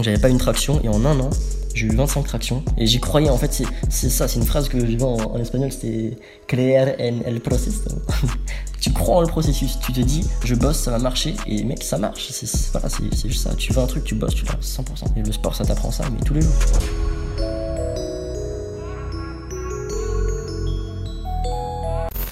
Donc j'avais pas une traction et en un an, j'ai eu 25 tractions et j'y croyais. En fait, c'est- ça, c'est une phrase que j'ai vu en, espagnol, c'était creer en el proceso. tu crois en le processus, tu te dis je bosse, ça va marcher et mec, ça marche. C'est voilà, juste ça. Tu veux un truc, tu bosses, tu l'as 100%. Et le sport, ça t'apprend ça, mais tous les jours.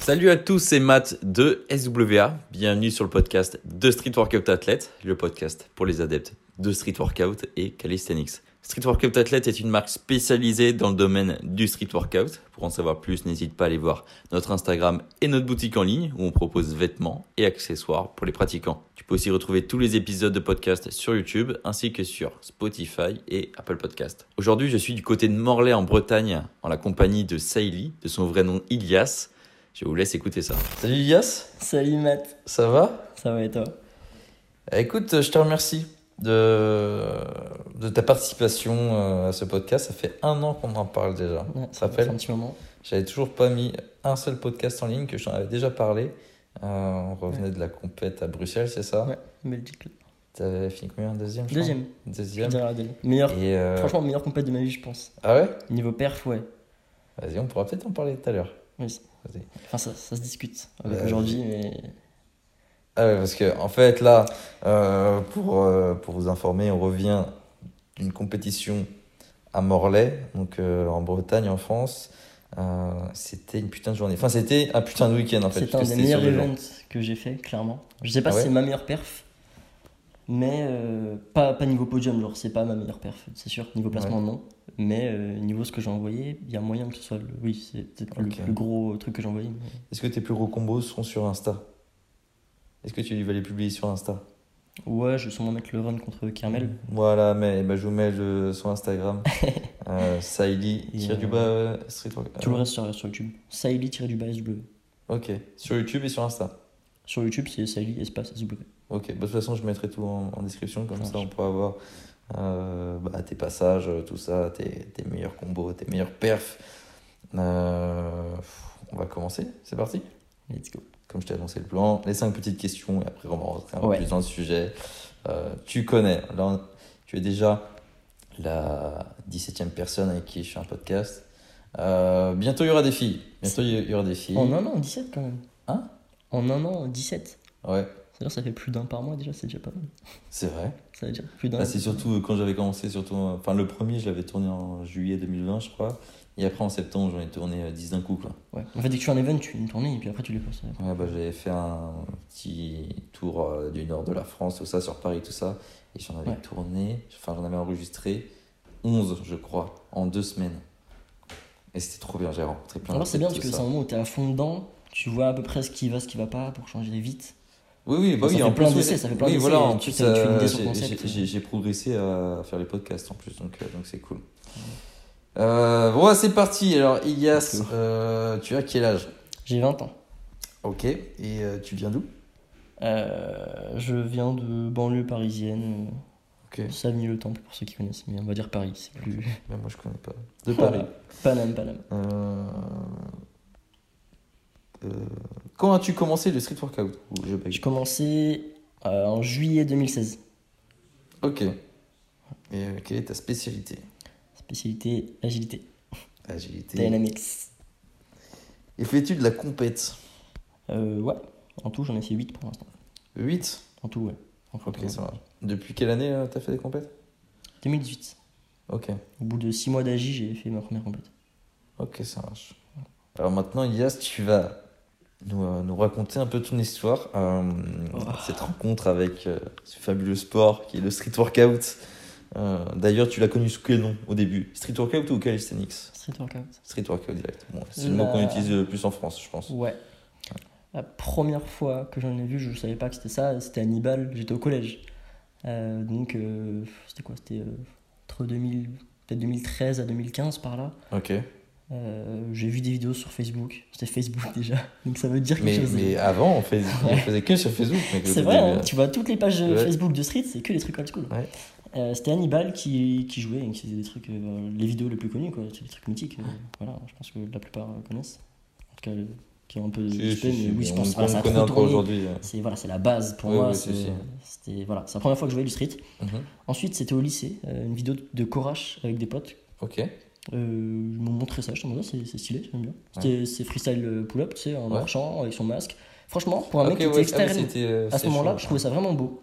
Salut à tous, c'est Matt de SWA. Bienvenue sur le podcast de Street Workout Athlete, le podcast pour les adeptes de Street Workout et Calisthenics. Street Workout Athlete est une marque spécialisée dans le domaine du street workout. Pour en savoir plus, n'hésite pas à aller voir notre Instagram et notre boutique en ligne où on propose vêtements et accessoires pour les pratiquants. Tu peux aussi retrouver tous les épisodes de podcast sur YouTube ainsi que sur Spotify et Apple Podcast. Aujourd'hui, je suis du côté de Morlaix en Bretagne en la compagnie de Saïli, de son vrai nom Ilias. Je vous laisse écouter ça. Salut Ilias, Salut Matt, ça va? Ça va et toi? Écoute, je te remercie de, de ta participation euh, à ce podcast. Ça fait un an qu'on en parle déjà. Ouais, Ça ça fait un petit moment. J'avais toujours pas mis un seul podcast en ligne, que je t'en avais déjà parlé. Euh, on revenait de la compète à Bruxelles, c'est ça? Ouais, Belgique. T'avais fini combien? Deuxième Deuxième. Deuxième. Meilleur, Et euh, franchement, meilleure compète de ma vie, je pense. Ah ouais? Niveau perf, ouais. Vas-y, on pourra peut-être en parler tout à l'heure. Oui. Enfin, ça, ça se discute avec Ouais, aujourd'hui, mais Ah ouais, parce que en fait, là, euh, pour, euh, pour vous informer, on revient d'une compétition à Morlaix, donc euh, en Bretagne, en France. Euh, c'était une putain de journée. Enfin, c'était un putain de week-end en fait. c'est un des c'était meilleurs events que j'ai fait, clairement. Je sais pas Ah si ouais c'est ma meilleure perf, mais euh, pas, pas niveau podium, genre c'est pas ma meilleure perf, c'est sûr. Niveau placement, non. Mais euh, niveau ce que j'ai envoyé, il y a moyen que ce soit le. Oui, c'est peut-être le plus gros truc que j'ai envoyé. mais- Est-ce que tes plus gros combos seront sur Insta? Est-ce que tu vas les publier sur Insta? Ouais, je vais sûrement mettre le run contre Kermel. Voilà, mais bah, je vous mets le, son Instagram. euh, Saïli, tire du euh, bas, euh, Street. Tout le reste sur, sur YouTube. Saïli-du-bas SW. Ok, sur YouTube et sur Insta. Sur YouTube, c'est Saïli espace SW. Ok, bah, de toute façon, je mettrai tout en, en description, comme Ça on pourra voir euh, bah, tes passages, tout ça, tes, tes meilleurs combos, tes meilleurs perfs. Euh, on va commencer, c'est parti Let's go. Comme je t'ai annoncé le plan, les cinq petites questions, et après on va rentrer un peu Ouais. plus dans le sujet. Euh, tu connais, là, tu es déjà la 17e personne avec qui je fais un podcast. Euh, bientôt il y aura des filles. Bientôt il y aura des filles. En un an, 17 quand même. Hein? En un an, 17. Ouais, C'est-à-dire, ça fait plus d'un par mois déjà, c'est déjà pas mal. c'est vrai. Ça veut dire plus d'un. Là, c'est surtout euh, quand j'avais commencé, surtout, euh, enfin le premier, je l'avais tourné en juillet 2020, je crois. Et après en septembre, j'en ai tourné euh, 10 d'un coup, quoi. Ouais. En fait, dès que tu fais un event, tu fais une tournée et puis après tu les passes. Ouais, bah, j'avais fait un petit tour euh, du nord de la France, tout ça, sur Paris, tout ça. Et j'en avais Ouais. tourné, enfin j'en avais enregistré 11, je crois, en deux semaines. Et c'était trop bien, j'ai rencontré plein Alors, de c'est bien parce que c'est un moment où t'es à fond dedans, tu vois à peu près ce qui va, ce qui va pas pour changer vite. Oui, oui, bah Ça oui, fait en plein plus, ça fait plein oui, voilà, en plus, j'ai- progressé à faire les podcasts en plus, donc euh, donc c'est cool. Euh, bon, c'est parti. Alors, Ilias, euh, tu as quel âge? J'ai 20 ans. Ok, et euh, tu viens d'où? Je viens de banlieue parisienne, Ok, euh, Savigny-le Temple pour ceux qui connaissent, mais on va dire Paris, c'est plus. mais moi je connais pas. De Paris. Paname, Paname. Euh, quand as-tu commencé le street workout. J'ai commencé euh, en juillet 2016. Ok. Et euh, quelle est ta spécialité Spécialité agilité, Agilité. dynamics. Et fais-tu de la compète Euh, ouais, en tout j'en ai fait 8 pour l'instant. 8 En tout, ouais. En Ok, ça va. Depuis quelle année euh, t'as fait des compètes 2018. Ok. Au bout de 6 mois d'agi, j'ai fait ma première compétition. Ok, ça marche. Alors maintenant, Ilias, tu vas nous, euh, nous raconter un peu ton histoire. euh, Oh. Cette rencontre avec euh, ce fabuleux sport qui est le street workout. D'ailleurs, tu l'as connu sous quel nom au début? Street workout ou calisthenics? Street workout. Street workout direct. Bon, c'est le mot qu'on utilise le plus en France, je pense. Ouais. La première fois que j'en ai vu, je savais pas que c'était ça, c'était Hannibal, j'étais au collège. Donc, c'était quoi? C'était entre 2000, peut-être 2013 à 2015 par là. Ok. Euh, j'ai vu des vidéos sur Facebook, c'était Facebook déjà, donc ça veut dire quelque Mais, chose. mais avant, on, on faisait que sur Facebook. C'est vrai, hein, tu vois toutes les pages Ouais. Facebook de Street, c'est que les trucs old school. Ouais. Euh, c'était Hannibal qui, qui jouait, et qui faisait des trucs, euh, les vidéos les plus connues, quoi, c'est des trucs mythiques. euh, voilà, je pense que la plupart euh, connaissent. En tout cas, qui est un peu Si, spé, si, si, mais oui, je pense on voilà, ça connaît encore aujourd'hui. euh. C'est voilà, c'est la base pour Oui, moi. oui, c'était- voilà, c'est la première fois que je voyais du street. Mhm. Ensuite, c'était au lycée, euh, une vidéo de courage avec des potes. Ok. Euh, ils m'ont montré ça, je me c'est c'est stylé, j'aime bien. C'était c'est freestyle euh, pull-up, tu sais, en Ouais. marchant avec son masque. Franchement, pour un mec Ok, qui était ouais, ah oui, externe, euh, à ce moment-là, je trouvais ça vraiment beau.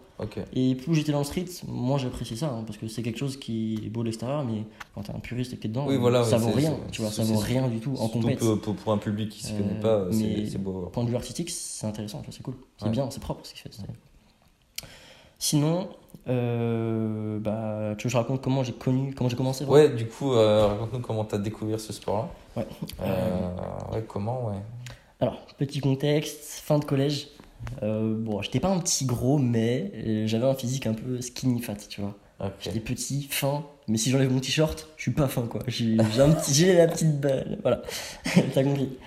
Et plus j'étais dans le street, moi j'apprécie ça, hein, parce que c'est quelque chose qui est beau de l'extérieur, mais quand t'es un puriste et que t'es dedans, Oui, voilà, ça vaut rien, tu vois, ça vaut rien du tout en compète. pour, pour, pour un public qui ne Euh, connaît pas, c'est beau. Point de vue artistique, c'est intéressant, tu vois, c'est cool, c'est bien, c'est propre ce qu'il fait. Sinon, euh, bah, tu veux que je raconte comment j'ai connu, comment j'ai commencé Ouais, du coup, euh, raconte-nous comment tu as découvert ce sport-là. Ouais. Euh, ouais, comment, ouais. Alors, petit contexte, fin de collège. Bon, j'étais pas un petit gros, mais j'avais un physique un peu skinny fat, tu vois. J'étais petit, fin, mais si j'enlève mon t-shirt, je suis pas fin, quoi. J'ai petit, j'ai la petite balle, voilà. T'as compris.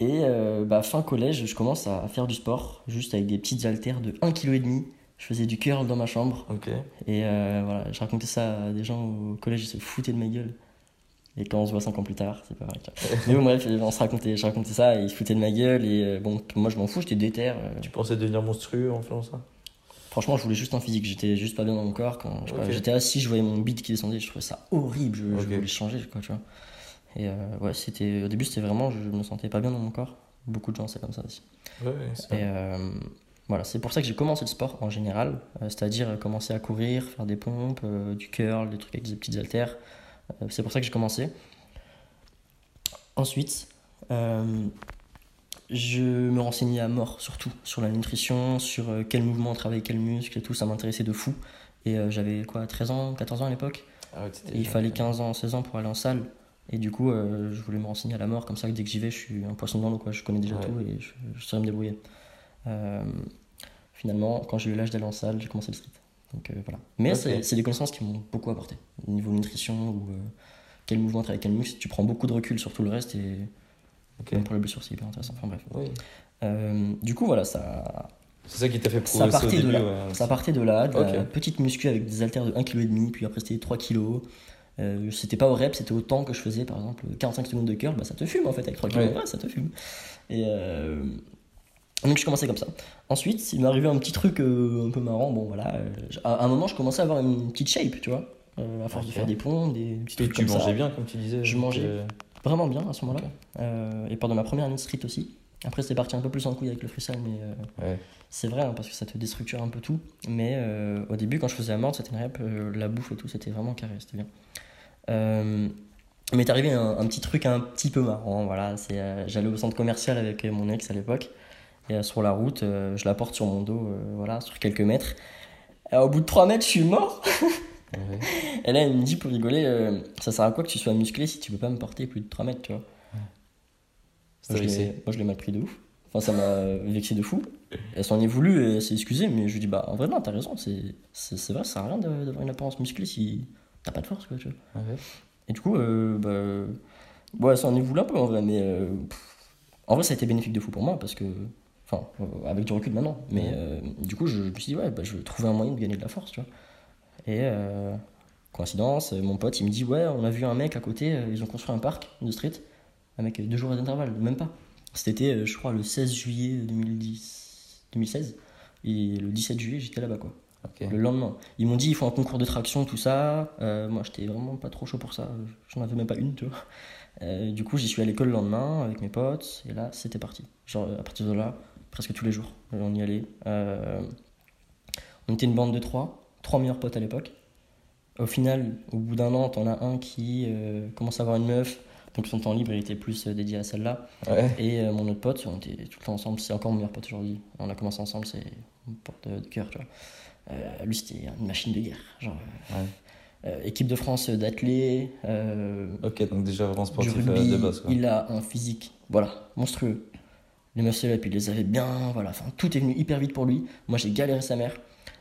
Et bah, fin collège, je commence à faire du sport, juste avec des petites haltères de 1,5 kg. Je faisais du curl dans ma chambre. Et euh, voilà, je racontais ça à des gens au collège, ils se foutaient de ma gueule. Et quand on se voit 5 ans plus tard, c'est pas vrai. Mais bon, bref, on se racontait, je racontais ça et ils se foutaient de ma gueule. Et euh, bon, moi je m'en fous, j'étais déter. euh, Tu pensais devenir monstrueux en faisant ça? Franchement, je voulais juste un physique, j'étais juste pas bien dans mon corps. Quand je sais pas, Ok. j'étais assis, je voyais mon beat qui descendait, je trouvais ça horrible, je, je Ok. voulais changer, quoi, tu vois. Et euh, ouais, c'était, au début, c'était vraiment, je me sentais pas bien dans mon corps. Beaucoup de gens, c'est comme ça aussi. Ouais, Et euh, voilà, c'est pour ça que j'ai commencé le sport en général, euh, c'est-à-dire euh, commencer à courir, faire des pompes, euh, du curl, des trucs avec des petites haltères. Euh, c'est pour ça que j'ai commencé. Ensuite, je me renseignais à mort surtout sur la nutrition, sur quel mouvement travailler quel muscle et tout, ça m'intéressait de fou. Et j'avais quoi, 13 ans, 14 ans à l'époque Ah ouais, et il fallait 15 ans, 16 ans pour aller en salle. Et du coup, je voulais me renseigner à la mort, comme ça, dès que j'y vais, je suis un poisson dans l'eau, quoi. Je connais déjà Ouais. tout et je, je saurais me débrouiller. Euh, finalement, quand j'ai eu l'âge d'aller en salle, j'ai commencé le street. Donc euh, voilà. Mais c'est des connaissances qui m'ont beaucoup apporté. Au niveau nutrition ou euh, quel mouvement travailler quel muscle, tu prends beaucoup de recul sur tout le reste et Ok. même pour les blessures, c'est hyper intéressant. Enfin bref. Oui. Euh, du coup, voilà, ça, C'est ça qui t'a fait ça progresser au partait de là. ouais. Ça partait de là, de la petite muscu avec des haltères de 1,5 kg, puis après c'était 3 kg. Euh, c'était pas au rep, c'était au temps que je faisais, par exemple 45 secondes de curl, bah ça te fume en fait avec 3 kg, Ouais. ouais, ça te fume. Et euh, donc je commençais comme ça. Ensuite, il m'est arrivé un petit truc euh, un peu marrant, bon voilà, euh, à un moment je commençais à avoir une petite shape, tu vois, euh, à force de faire des ponts, des petits Et trucs tu comme mangeais ça. bien, comme tu disais. Je mangeais. euh, Vraiment bien à ce moment-là. Et pendant ma première année de street aussi. Après, c'était parti un peu plus en couille avec le freestyle, mais Ouais. c'est vrai, hein, parce que ça te déstructure un peu tout. Mais au début, quand je faisais la mort, c'était une la bouffe et tout, c'était vraiment carré, c'était bien. Il m'est arrivé un, un petit truc un petit peu marrant. Voilà, c'est, j'allais au centre commercial avec mon ex à l'époque. Et euh, sur la route, euh, je la porte sur mon dos, euh, voilà, sur quelques mètres. Et au bout de 3 mètres, je suis mort. Ouais. Et là, il me dit pour rigoler, ça sert à quoi que tu sois musclé si tu peux pas me porter plus de 3 mètres, tu vois? Moi, je moi, je l'ai mal pris de ouf. Enfin, ça m'a vexé de fou. Elle s'en est voulu et elle s'est excusée, mais je lui dis, bah, en vrai, non, t'as raison, c'est vrai, ça sert à rien d'avoir une apparence musclée si t'as pas de force, quoi, tu vois. Ouais. Et du coup, euh, bah, ouais, elle s'en est voulu un peu, en vrai, mais euh, pff, en vrai, ça a été bénéfique de fou pour moi, parce que, enfin, euh, avec du recul maintenant, mais Ouais. euh, du coup, je, je me suis dit, ouais, bah, je vais trouver un moyen de gagner de la force, tu vois. Et euh, coïncidence, mon pote, il me dit, ouais, on a vu un mec à côté, ils ont construit un parc de street, avec deux jours d'intervalle, même pas. C'était, je crois, le 16 juillet 2010, 2016, et le 17 juillet, j'étais là-bas, quoi le lendemain. Ils m'ont dit il faut un concours de traction, tout ça. Euh, moi, j'étais vraiment pas trop chaud pour ça. J'en avais même pas une, tu vois. Euh, du coup, j'y suis à l'école le lendemain avec mes potes. Et là, c'était parti. Genre, à partir de là, presque tous les jours, on y allait. Euh, on était une bande de trois, trois meilleurs potes à l'époque. Au final, au bout d'un an, t'en as un qui euh, commence à avoir une meuf. Donc son temps libre, il était plus euh, dédié à celle-là. Ouais. Et euh, mon autre pote, on était tout le temps ensemble, c'est encore mon meilleur pote aujourd'hui. On a commencé ensemble, c'est mon pote de, de cœur, tu vois. Euh, lui, c'était une machine de guerre. Genre, Ouais. équipe de France euh, Ok, donc déjà vraiment sportif rugby, de base. Quoi. il a un physique, voilà, monstrueux. Les muscle up, il les avait bien, voilà. Enfin, tout est venu hyper vite pour lui. Moi, j'ai galéré sa mère.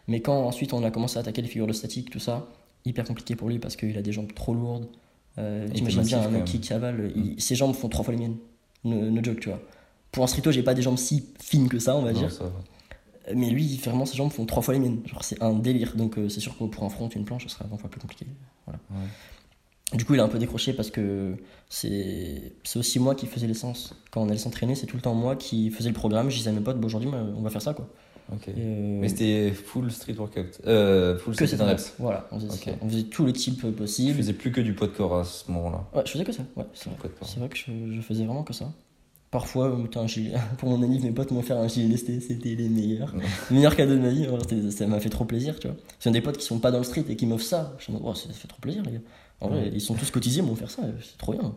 Mais quand ensuite on a commencé à attaquer les figures de statique, tout ça, hyper compliqué pour lui parce qu'il a des jambes trop lourdes. Euh, T'imagines bien un mec qui cavale, il- ses jambes font trois fois les miennes. No, no joke, tu vois. Pour un streeto, j'ai pas des jambes si fines que ça, on va Non, dire. ça va. Mais lui, vraiment, ses jambes font trois fois les miennes. Genre, c'est un délire. Donc, euh, c'est sûr que pour un front, une planche, ce sera 20 fois plus compliqué. Voilà. Ouais. Du coup, il a un peu décroché parce que c'est aussi moi qui faisais l'essence. Quand on allait s'entraîner, c'est tout le temps moi qui faisais le programme. Je disais à mes potes, bon, aujourd'hui, on va faire ça, quoi. Ok. Et, euh, Mais c'était full street workout. Euh, full que street reps. Voilà, on faisait, on faisait tous les types Je possibles. faisais plus que du poids de corps à ce moment-là. Ouais, je faisais que ça. Ouais, c'est vrai. Que je, je faisais vraiment que ça. Parfois, euh, putain, j'ai- pour mon anniv, mes potes m'ont fait un JLST, c'était les meilleurs. Ouais. Le meilleur cadeau de ma vie, ça m'a fait trop plaisir, tu vois. C'est des potes qui sont pas dans le street et qui m'offrent ça. Je me dis, oh, ça fait trop plaisir, les gars. En vrai, Ouais. ils sont tous cotisés, ils m'ont offert ça, c'est trop bien.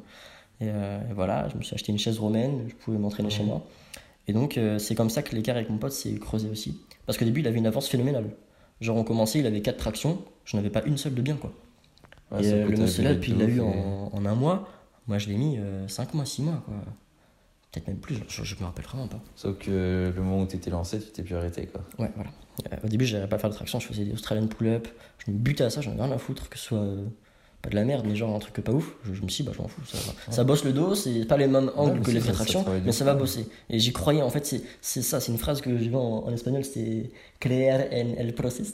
Et, euh, et voilà, je me suis acheté une chaise romaine, je pouvais m'entraîner chez moi. Et donc, euh, c'est comme ça que l'écart avec mon pote s'est creusé aussi. Parce qu'au début, il avait une avance phénoménale. Genre, on commençait, il avait 4 tractions, je n'avais pas une seule de bien, quoi. Et euh, le muscle up, il l'a eu en, en un mois. Moi, je l'ai mis 5 mois, 6 mois, quoi. Peut-être même plus, je, je me rappelle vraiment pas. Sauf que le moment où t'étais lancé, tu t'es plus arrêté quoi. Ouais, voilà. Euh, au début, j'arrivais pas à faire de traction, je faisais des Australian pull-up, je me butais à ça, j'en avais rien à foutre, que ce soit euh, pas de la merde, mais genre un truc pas ouf. Je, je me suis dit, bah, je m'en fous. Ça, ça bosse le dos, c'est pas les mêmes angles que les de mais ça va bosser. Et j'y croyais, en fait, c'est ça, c'est une phrase que j'ai vue en, en espagnol, c'était creer en el proceso.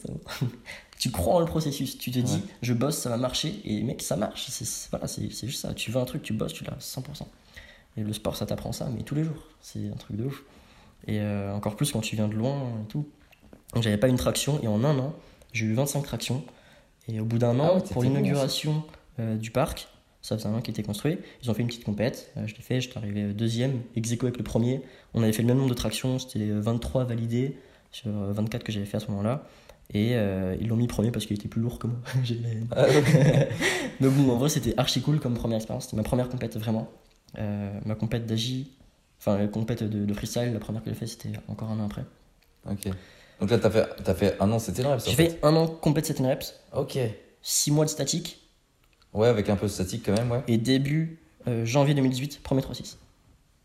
tu crois en le processus, tu te dis, Ouais. je bosse, ça va marcher, et mec, ça marche. Voilà, c'est juste ça. Tu veux un truc, tu bosses, tu l'as 100%. Et le sport, ça t'apprend ça, mais tous les jours. C'est un truc de ouf. Et euh, encore plus quand tu viens de loin et tout. Donc j'avais pas une traction, et en un an, j'ai eu 25 tractions. Et au bout d'un Ah an, ouais, pour l'inauguration euh, du parc, ça faisait un an qui était construit, ils ont fait une petite compète. Euh, je l'ai fait, j'étais arrivé deuxième, ex avec le premier. On avait fait le même nombre de tractions, c'était 23 validés sur euh, 24 que j'avais fait à ce moment-là. Et euh, ils l'ont mis premier parce qu'il était plus lourd que moi. Ah, Mais bon, en vrai, c'était archi cool comme première expérience. C'était ma première compète vraiment. Euh, ma compète d'agi, enfin, la compète de, de freestyle, la première que j'ai fait, c'était encore un an après. ok. Donc là, t'as fait, t'as fait un an, c'était reps. J'ai fait un an compète 7 reps, Ok. 6 mois de statique, Ouais, avec un peu de statique quand même, ouais. et début euh, janvier 2018, premier 3-6.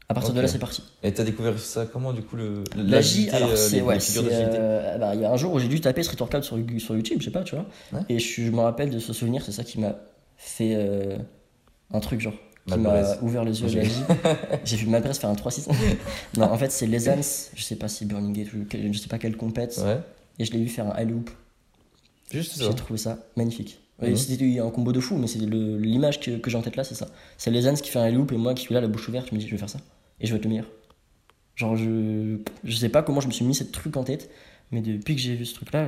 À partir de là, c'est parti. Et t'as découvert ça comment du coup le L'agi, l'agilité, alors euh, c'est ouais, euh, bah, il y a un jour où j'ai dû taper street workout sur, sur YouTube, je sais pas, tu vois. Ouais. Et je, je me rappelle de ce souvenir, c'est ça qui m'a fait euh, un truc genre qui m'a ouvert les yeux J'ai- vu Malpresse faire un 3-6. non, en fait, c'est Les Ans, je sais pas si Burning Gate, ou je sais pas quelle compète, Ouais. et je l'ai vu faire un high loop. Juste ça. J'ai trouvé ça magnifique. C'était un combo de fou, mais c'est l'image que, que j'ai en tête là, c'est ça. C'est Les Ans qui fait un high loop et moi qui suis là, la bouche ouverte, je me dis, je vais faire ça. Et je vais être le meilleur. Genre, je, je sais pas comment je me suis mis ce truc en tête, mais depuis que j'ai vu ce truc là,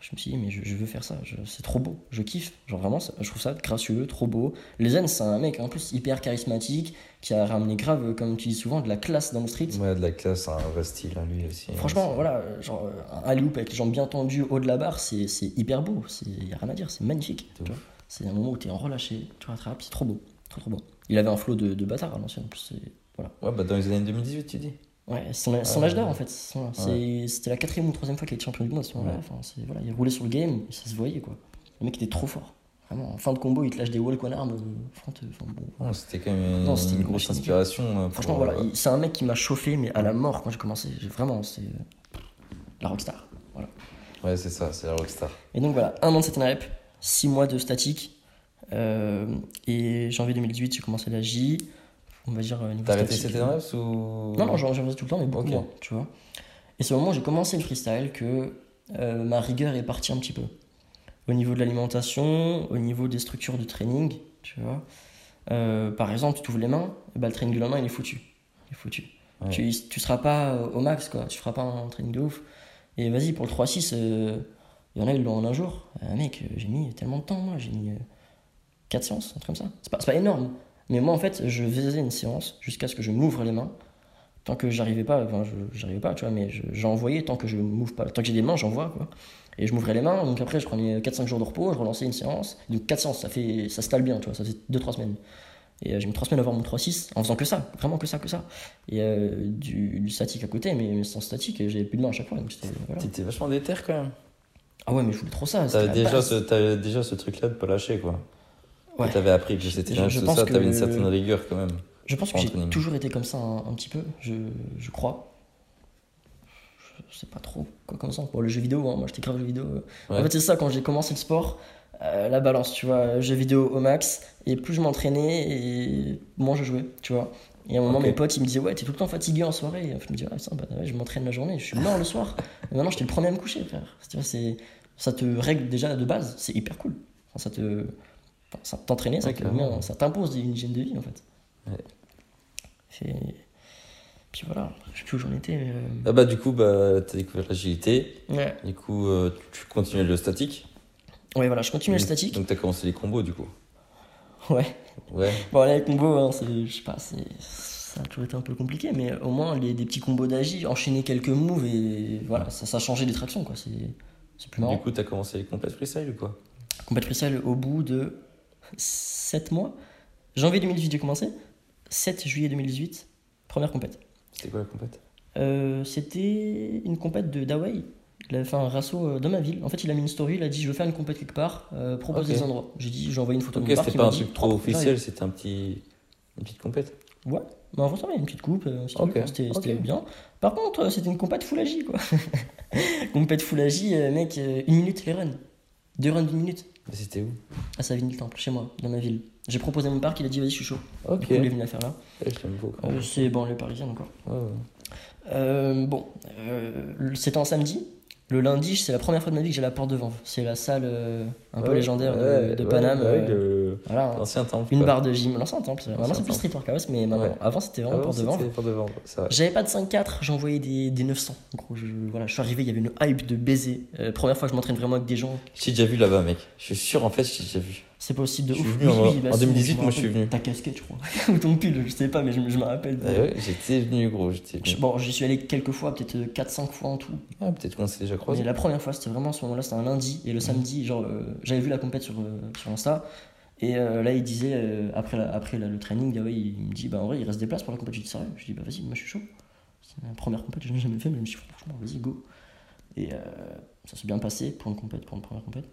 je me suis dit, mais je, je veux faire ça, c'est trop beau, je kiffe. Genre, vraiment, ça- je trouve ça gracieux, trop beau. Les Zen, c'est un mec en plus hyper charismatique qui a ramené grave, comme tu dis souvent, de la classe dans le street. Ouais, de la classe, un vrai style, hein, lui aussi. Franchement, C'est- voilà, genre un alley-oop avec les jambes bien tendues haut de la barre, c'est c'est hyper beau, il y a rien à dire, c'est magnifique. Tu. C'est un moment où t'es en relâché, tu rattrapes, c'est trop beau, trop trop beau. Il avait un flow de, de bâtard à l'ancienne, en voilà. Ouais, bah dans les années 2018, tu dis. Ouais, son, son âge d'or en fait. C'était la quatrième ou troisième fois qu'il était champion du monde à ce moment-là. Ouais. Enfin, c'est- voilà, il roulait sur le game et ça se voyait quoi. Le mec était trop fort. Vraiment, en fin de combo, il te lâche des walk one arm. euh, euh, enfin, bon. Ouais, c'était quand même une, Non, c'était une une grosse machine. inspiration. pour, Franchement, voilà, euh, c'est un mec qui m'a chauffé, mais à la mort quand j'ai commencé. Vraiment, c'est la rockstar. Voilà. Ouais, c'est ça, c'est la rockstar. Et donc voilà, un an de 7 rep, 6 mois de statique. euh, et janvier 2018, j'ai commencé la J. On va dire. euh, niveau T'as arrêté statique, 7 reps ou. Non, non, j'en faisais tout le temps, mais beaucoup Ok. moins, tu vois. Et c'est au moment où j'ai commencé le freestyle que euh, ma rigueur est partie un petit peu. Au niveau de l'alimentation, au niveau des structures de training, tu vois. Euh, par exemple, tu t'ouvres les mains, bah, le training de la main, il est foutu. Il est foutu. Ouais. Tu, tu seras pas au max, quoi. Tu feras pas un training de ouf. Et vas-y, pour le 3-6, euh, il y en a, ils l'ont en un jour. Mec, j'ai mis tellement de temps, moi. J'ai mis 4 séances, un truc comme ça. C'est pas, pas énorme. Mais moi, en fait, je faisais une séance jusqu'à ce que je m'ouvre les mains. Tant que j'arrivais pas, enfin, j'arrivais pas, tu vois, mais je- j'envoyais tant que je m'ouvre pas. Tant que j'ai des mains, j'envoie, quoi. Et je m'ouvrais les mains, donc après, je prenais 4-5 jours de repos, je relançais une séance. Donc 4 séances, ça fait, ça se tale bien, tu vois, ça fait 2-3 semaines. Et euh, j'ai mis 3 semaines à avoir mon 3-6 en faisant que ça, vraiment que ça, que ça. Et euh, du, du statique à côté, mais, sans statique, j'avais plus de main à chaque fois. c'était- voilà. T'étais vachement déter quand même. Ah ouais, mais je voulais trop ça. déjà, ce, t'avais déjà ce truc-là de pas lâcher quoi. Ouais. T'avais appris que c'était Je- je tout pense ça, que- t'avais une certaine rigueur quand même. Je pense que j'ai toujours été comme ça un, un petit peu, je, je crois. Je sais pas trop quoi comme ça. Bon, le jeu vidéo, hein, moi j'étais grave jeu vidéo. Ouais. En fait, c'est ça, quand j'ai commencé le sport, euh, la balance, tu vois, jeu vidéo au max, et plus je m'entraînais, et moins je jouais, tu vois. Et à un moment, mes potes, ils me disaient, ouais, t'es tout le temps fatigué en soirée. Et je me dis, ouais, ça, bah, ouais, je m'entraîne la journée, je suis mort le soir. Et maintenant, j'étais le premier à me coucher, frère. Tu vois, c'est, ça te règle déjà de base, c'est hyper cool. Enfin, ça te. Ça- t'entraîner, ça, Ouais, ça t'impose une hygiène de vie en fait. Ouais. Puis voilà, je sais plus où j'en étais. Mais, euh, Ah bah du coup, bah, t'as découvert l'agilité. ouais. Du coup, euh, tu continues le statique. ouais, voilà, je continue le statique. Donc t'as commencé les combos du coup. Ouais. Ouais. Bon, là, les combos, hein, c'est- je sais pas, c'est- ça a toujours été un peu compliqué, mais au moins, les, des petits combos d'agi, enchaîner quelques moves et voilà, ça, ça a changé des tractions, quoi. C'est c'est plus marrant. Du coup, t'as commencé les complètes freestyle ou quoi? Combat freestyle au bout de 7 mois. Janvier 2018, j'ai commencé. 7 juillet 2018, première compète. C'était quoi la compète? Euh, C'était une compète de Dawei. Il avait fait un rasso euh, dans ma ville. En fait, il a mis une story, il a dit Je veux faire une compète quelque part, euh, propose des endroits. J'ai dit J'ai envoyé une photo Ok, de mon c'était pas un truc trop officiel, c'était un petit. Une petite compète. Ouais, mais en vrai, une petite coupe, si tu Ok, veux, c'était bien. Par contre, c'était une compète full agi, quoi. compète full agi, mec, une minute les runs. Deux runs d'une minute. C'était où À Savigny-le-Temple, chez moi, dans ma ville. J'ai proposé à mon parc, il a dit Vas-y, je suis chaud. Ok. Du coup, il est venu la faire là. Beaucoup. Euh, C'est banlieue parisienne encore. Ouais, ouais. Euh, bon, euh, c'était un samedi. Le lundi, c'est la première fois de ma vie que j'ai la porte de Vanves. C'est la salle euh, un peu légendaire de- ouais, de, ouais, Paname. euh, voilà, L'ancien temple. une quoi. barre de gym. L'ancien temple, maintenant c'est plus. Street Workout, mais maintenant, avant c'était vraiment Ah, porte de Vanves. c'était porte de Vanves, c'est vrai. J'avais pas de 5-4, j'ai envoyé des, des 900. En gros, je, voilà, je suis arrivé, il y avait une hype de baiser. Euh, première fois que je m'entraîne vraiment avec des gens, J'ai déjà vu là-bas, mec. Je suis sûr, en fait, j'ai déjà vu. C'est possible de Je ouf. venu en- en si, 2018, me moi, je suis venu. Ta casquette, je crois. Ou ton pull, je sais pas, mais je, me- je me rappelle. Ah ouais, j'étais venu, gros. J'étais Je- venu. Bon, j'y suis allé quelques fois, peut-être 4-5 fois en tout. Ah, peut-être qu'on s'est déjà croisé. Mais la première fois, c'était vraiment à ce moment-là, c'était un lundi. Et le samedi, genre, euh, j'avais vu la compète sur, euh, sur Insta. Et euh, là, il disait, euh, après, la- après la- le training, ouais, il me dit, bah en vrai, il reste des places pour la compète. Je dis, sérieux? Je dis, bah vas-y, moi je suis chaud. C'est la première compète, je n'ai jamais fait, mais je me suis dit, franchement, vas-y, go. Et euh, ça s'est bien passé pour une compète, pour une première compète.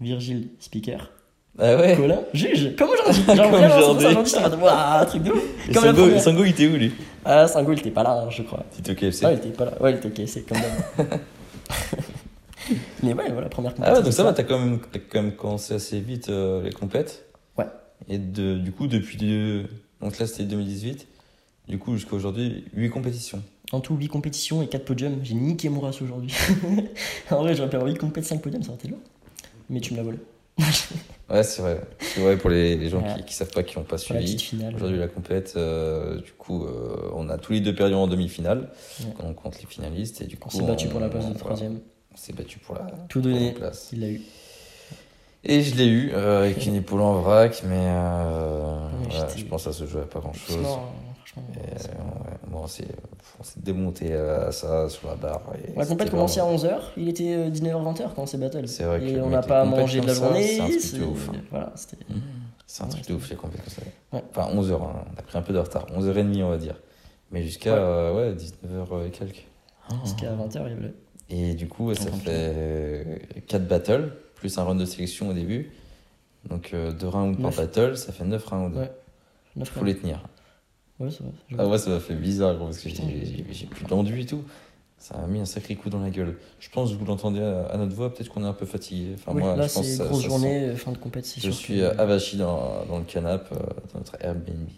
Virgile, speaker. Ah ouais Colin, juge. Comme aujourd'hui. Genre, vraiment, j'étais en mode, waouh, truc de ouf. Comme la Sango, première. Sango, il était où, lui? Ah, Sango, il était pas là, hein, je crois. C'était au KFC. Ah, il était pas là. Ouais, il était ok, c'est comme d'hab. Mais ouais, voilà, première compète. Ah ouais, donc ça va, t'as quand même, quand même commencé assez vite euh, les compètes. Ouais. Et de, du coup, depuis. de- Donc là, c'était 2018. Du coup, jusqu'à aujourd'hui, 8 compétitions. En tout, 8 compétitions et 4 podiums. J'ai niqué mon race aujourd'hui. en vrai, j'aurais pu avoir 8 compétitions, 5 podiums, ça aurait été lourd. Mais tu me l'as volé. Ouais, c'est vrai. C'est vrai pour les, les gens Ouais. qui, qui savent pas, qui n'ont pas suivi. Aujourd'hui, la compète, euh, du coup, euh, on a tous les deux perdu en demi-finale. Ouais. On compte les finalistes. Et du coup, On s'est battu pour la place de troisième. On s'est battu pour la, Tout donné. place. Il l'a eu. Et je l'ai eu euh, avec une épaule en vrac, mais euh, Ouais, je pense que ça se jouait à pas grand-chose. Non, c'est- euh, on s'est on s'est démonté à ça sur la barre. et La compète commençait à vraiment- 11h, il était euh, 19h-20h quand on s'est battle. C'est vrai Et on n'a pas mangé de la journée. c'est un truc de c'est- ouf, hein. Voilà, c'était. Mmh. C'est un truc de ouf les compètes comme ça. Enfin 11h, on a pris un peu de retard, 11h30 on va dire. Mais jusqu'à Ouais. euh, ouais, 19h et quelques. Jusqu'à 20h, il y avait. Et du coup, ça fait 4 battles, plus un round de sélection au début. Donc 2 rounds par battle, ça fait 9 rounds. 9 Faut les tenir. Ouais, c'est vrai. Ah ouais, ça m'a fait bizarre gros, parce que j'ai plus d'enduit et tout. Ça m'a mis un sacré coup dans la gueule. Je pense que vous l'entendez à, à notre voix, peut-être qu'on est un peu fatigué. Enfin, Oui, moi, là, je pense ça- grosse ça journée, fin de sent. Je suis que- avachi dans, dans le canapé, euh, dans notre Airbnb.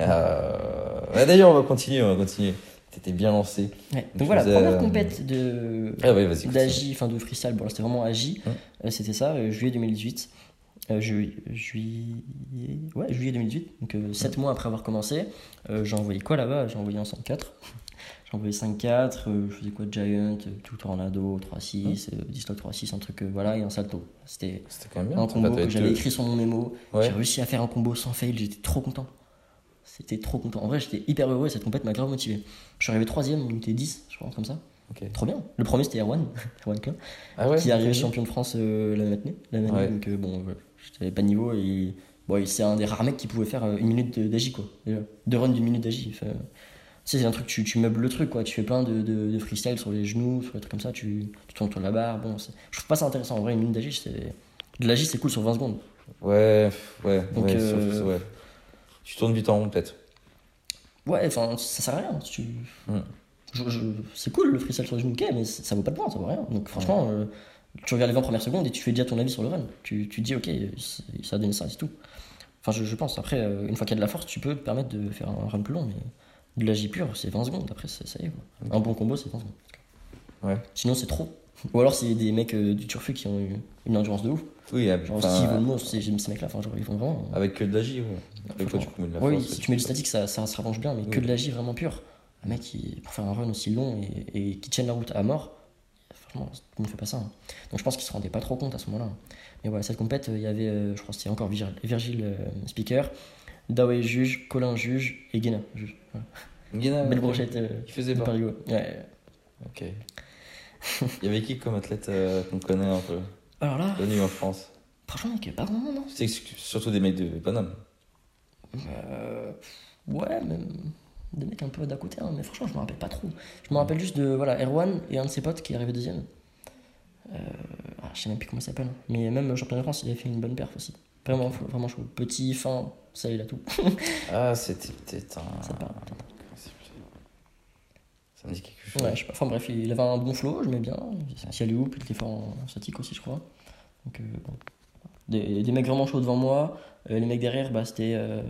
Euh, ouais, D'ailleurs, on va continuer, on va continuer. T'étais bien lancé. Ouais. Donc voilà, faisais, première euh, compète de Ah ouais, d'Agi, enfin de freestyle, bon là c'était vraiment Agi. Euh, c'était ça, juillet 2018. Euh, ju- juillet... Ouais, juillet 2018, donc 7 mois après avoir commencé, euh, j'ai envoyé quoi là-bas? J'ai envoyé un 5-4. J'ai envoyé 5-4, euh, je faisais quoi? Giant, euh, tout Tornado, 3-6, euh, Dislock 3-6, un truc, euh, voilà, et un salto. C'était un combo que j'avais écrit sur mon mémo. Ouais. J'ai réussi à faire un combo sans fail, j'étais trop content. C'était trop content. En vrai, j'étais hyper heureux et cette compète m'a grave motivé. Je suis arrivé troisième, on était 10, je crois, comme ça. Ok. Trop bien. Le premier c'était Erwan, Erwan Klein, Ah ouais qui est arrivé champion de France euh, la matinée. La matinée Ouais. donc euh, bon, voilà, j'avais pas de niveau et bon, c'est un des rares mecs qui pouvait faire euh, une minute de- d'agi quoi. Déjà. Deux runs d'une minute d'agi. Enfin, tu sais, c'est un truc, tu, tu meubles le truc quoi. Tu fais plein de, de, de freestyle sur les genoux, sur des trucs comme ça, tu, tu tournes autour de la barre. Bon, je trouve pas ça intéressant en vrai, une minute d'agi, c'est. De l'agi, c'est cool sur 20 secondes. Ouais, ouais, Donc, ouais, euh, sauf- ouais. Tu tournes vite en rond, peut-être. Ouais, enfin, ça sert à rien. Tu... Mm. je- je- C'est cool le freestyle sur les genoux, ok, mais ça ça vaut pas le point, ça vaut rien. Donc franchement, euh, tu regardes les 20 premières secondes et tu fais déjà ton avis sur le run. Tu, tu te dis, ok, ça a donné ça, c'est tout. Enfin, je, je pense. Après, euh, une fois qu'il y a de la force, tu peux te permettre de faire un run plus long, mais de la J pure, c'est 20 secondes. Après, ça, ça y est. Un bon combo, c'est 20 secondes. Ouais. Sinon, c'est trop. Ou alors c'est des mecs euh, du turfu qui ont eu une endurance de ouf. Oui, Genre enfin, Steve Olmo, c'est- j'aime ces mecs-là, enfin, genre, ils font vraiment. avec que de la J, ouais. Avec quoi tu peux de la Oui, force, si et tu mets du statique, ça, ça se rapproche bien, mais que Oui. de la J vraiment pure. Un mec qui, pour faire un run aussi long et, et qui tienne la route à mort, franchement, tout le monde fait pas ça. hein. Donc je pense qu'ils se rendaient pas trop compte à ce moment-là. Mais voilà, cette compète, euh, il y avait, euh, je crois que c'était encore Virgil, Virgil euh, Speaker, Dawei juge, Colin juge et Guéna juge. Voilà. Guéna, Belle brochette euh, Il faisait pas. Parigo. Ouais. Ok. Il y avait qui comme athlète euh, qu'on connaît un peu? Alors là, connu en France franchement, mec, pas vraiment, non C'est surtout des mecs de Paname. Euh, ouais, même des mecs un peu d'à côté, hein, mais franchement, je me rappelle pas trop. Je me rappelle juste de voilà, Erwan et un de ses potes qui est arrivé deuxième. Euh, ah, je sais même plus comment il s'appelle. Mais même au championnat de France, il avait fait une bonne perf aussi. Vraiment, vraiment chaud. Petit, fin, ça, il a tout. Ah, c'était peut-être un. Ça parle. Ça me dit quelque chose. Ouais, je sais pas. Enfin bref, il avait un bon flow, je mets bien. Si elle est où, puis il était fort en statique aussi, je crois. Donc, euh, bon. des, des mecs vraiment chauds devant moi. Euh, les mecs derrière, bah, c'était euh,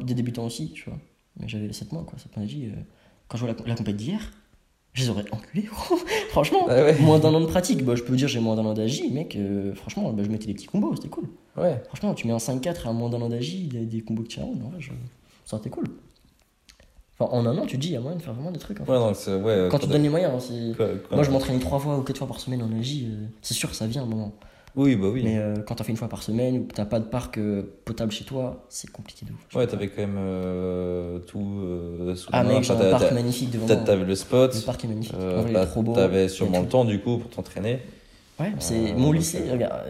des débutants aussi, tu vois. Mais j'avais 7 mois, quoi. 7 mois d'âge. euh, quand je vois la, la compète d'hier, je les aurais enculés. Franchement, Ah ouais. moins d'un an de pratique. Bah, je peux dire j'ai moins d'un an d'AJ, mec. euh, franchement, bah, je mettais des petits combos, c'était cool. Ouais. Franchement, tu mets un 5-4 à moins d'un an d'AJ, des, des combos que tu as, ouais, je... ça été cool. Enfin, en un an, tu te dis, il y a moyen de faire vraiment des trucs. en fait. Ouais. Ouais, Quand tu donnes les moyens, hein, c'est. quoi- quoi- Moi, je m'entraînais trois fois ou quatre fois par semaine en AJ, euh, c'est sûr que ça vient un moment. Oui, bah oui. Mais euh, quand t'en fais une fois par semaine ou que t'as pas de parc euh, potable chez toi, c'est compliqué de ouf. Ouais, t'avais quand même euh, tout sous Ah, mec, j'ai un parc magnifique devant moi. T'avais le spot. Le parc est magnifique. En vrai, il est trop beau. T'avais sûrement le temps du coup pour t'entraîner. Ouais, c'est mon lycée, regarde,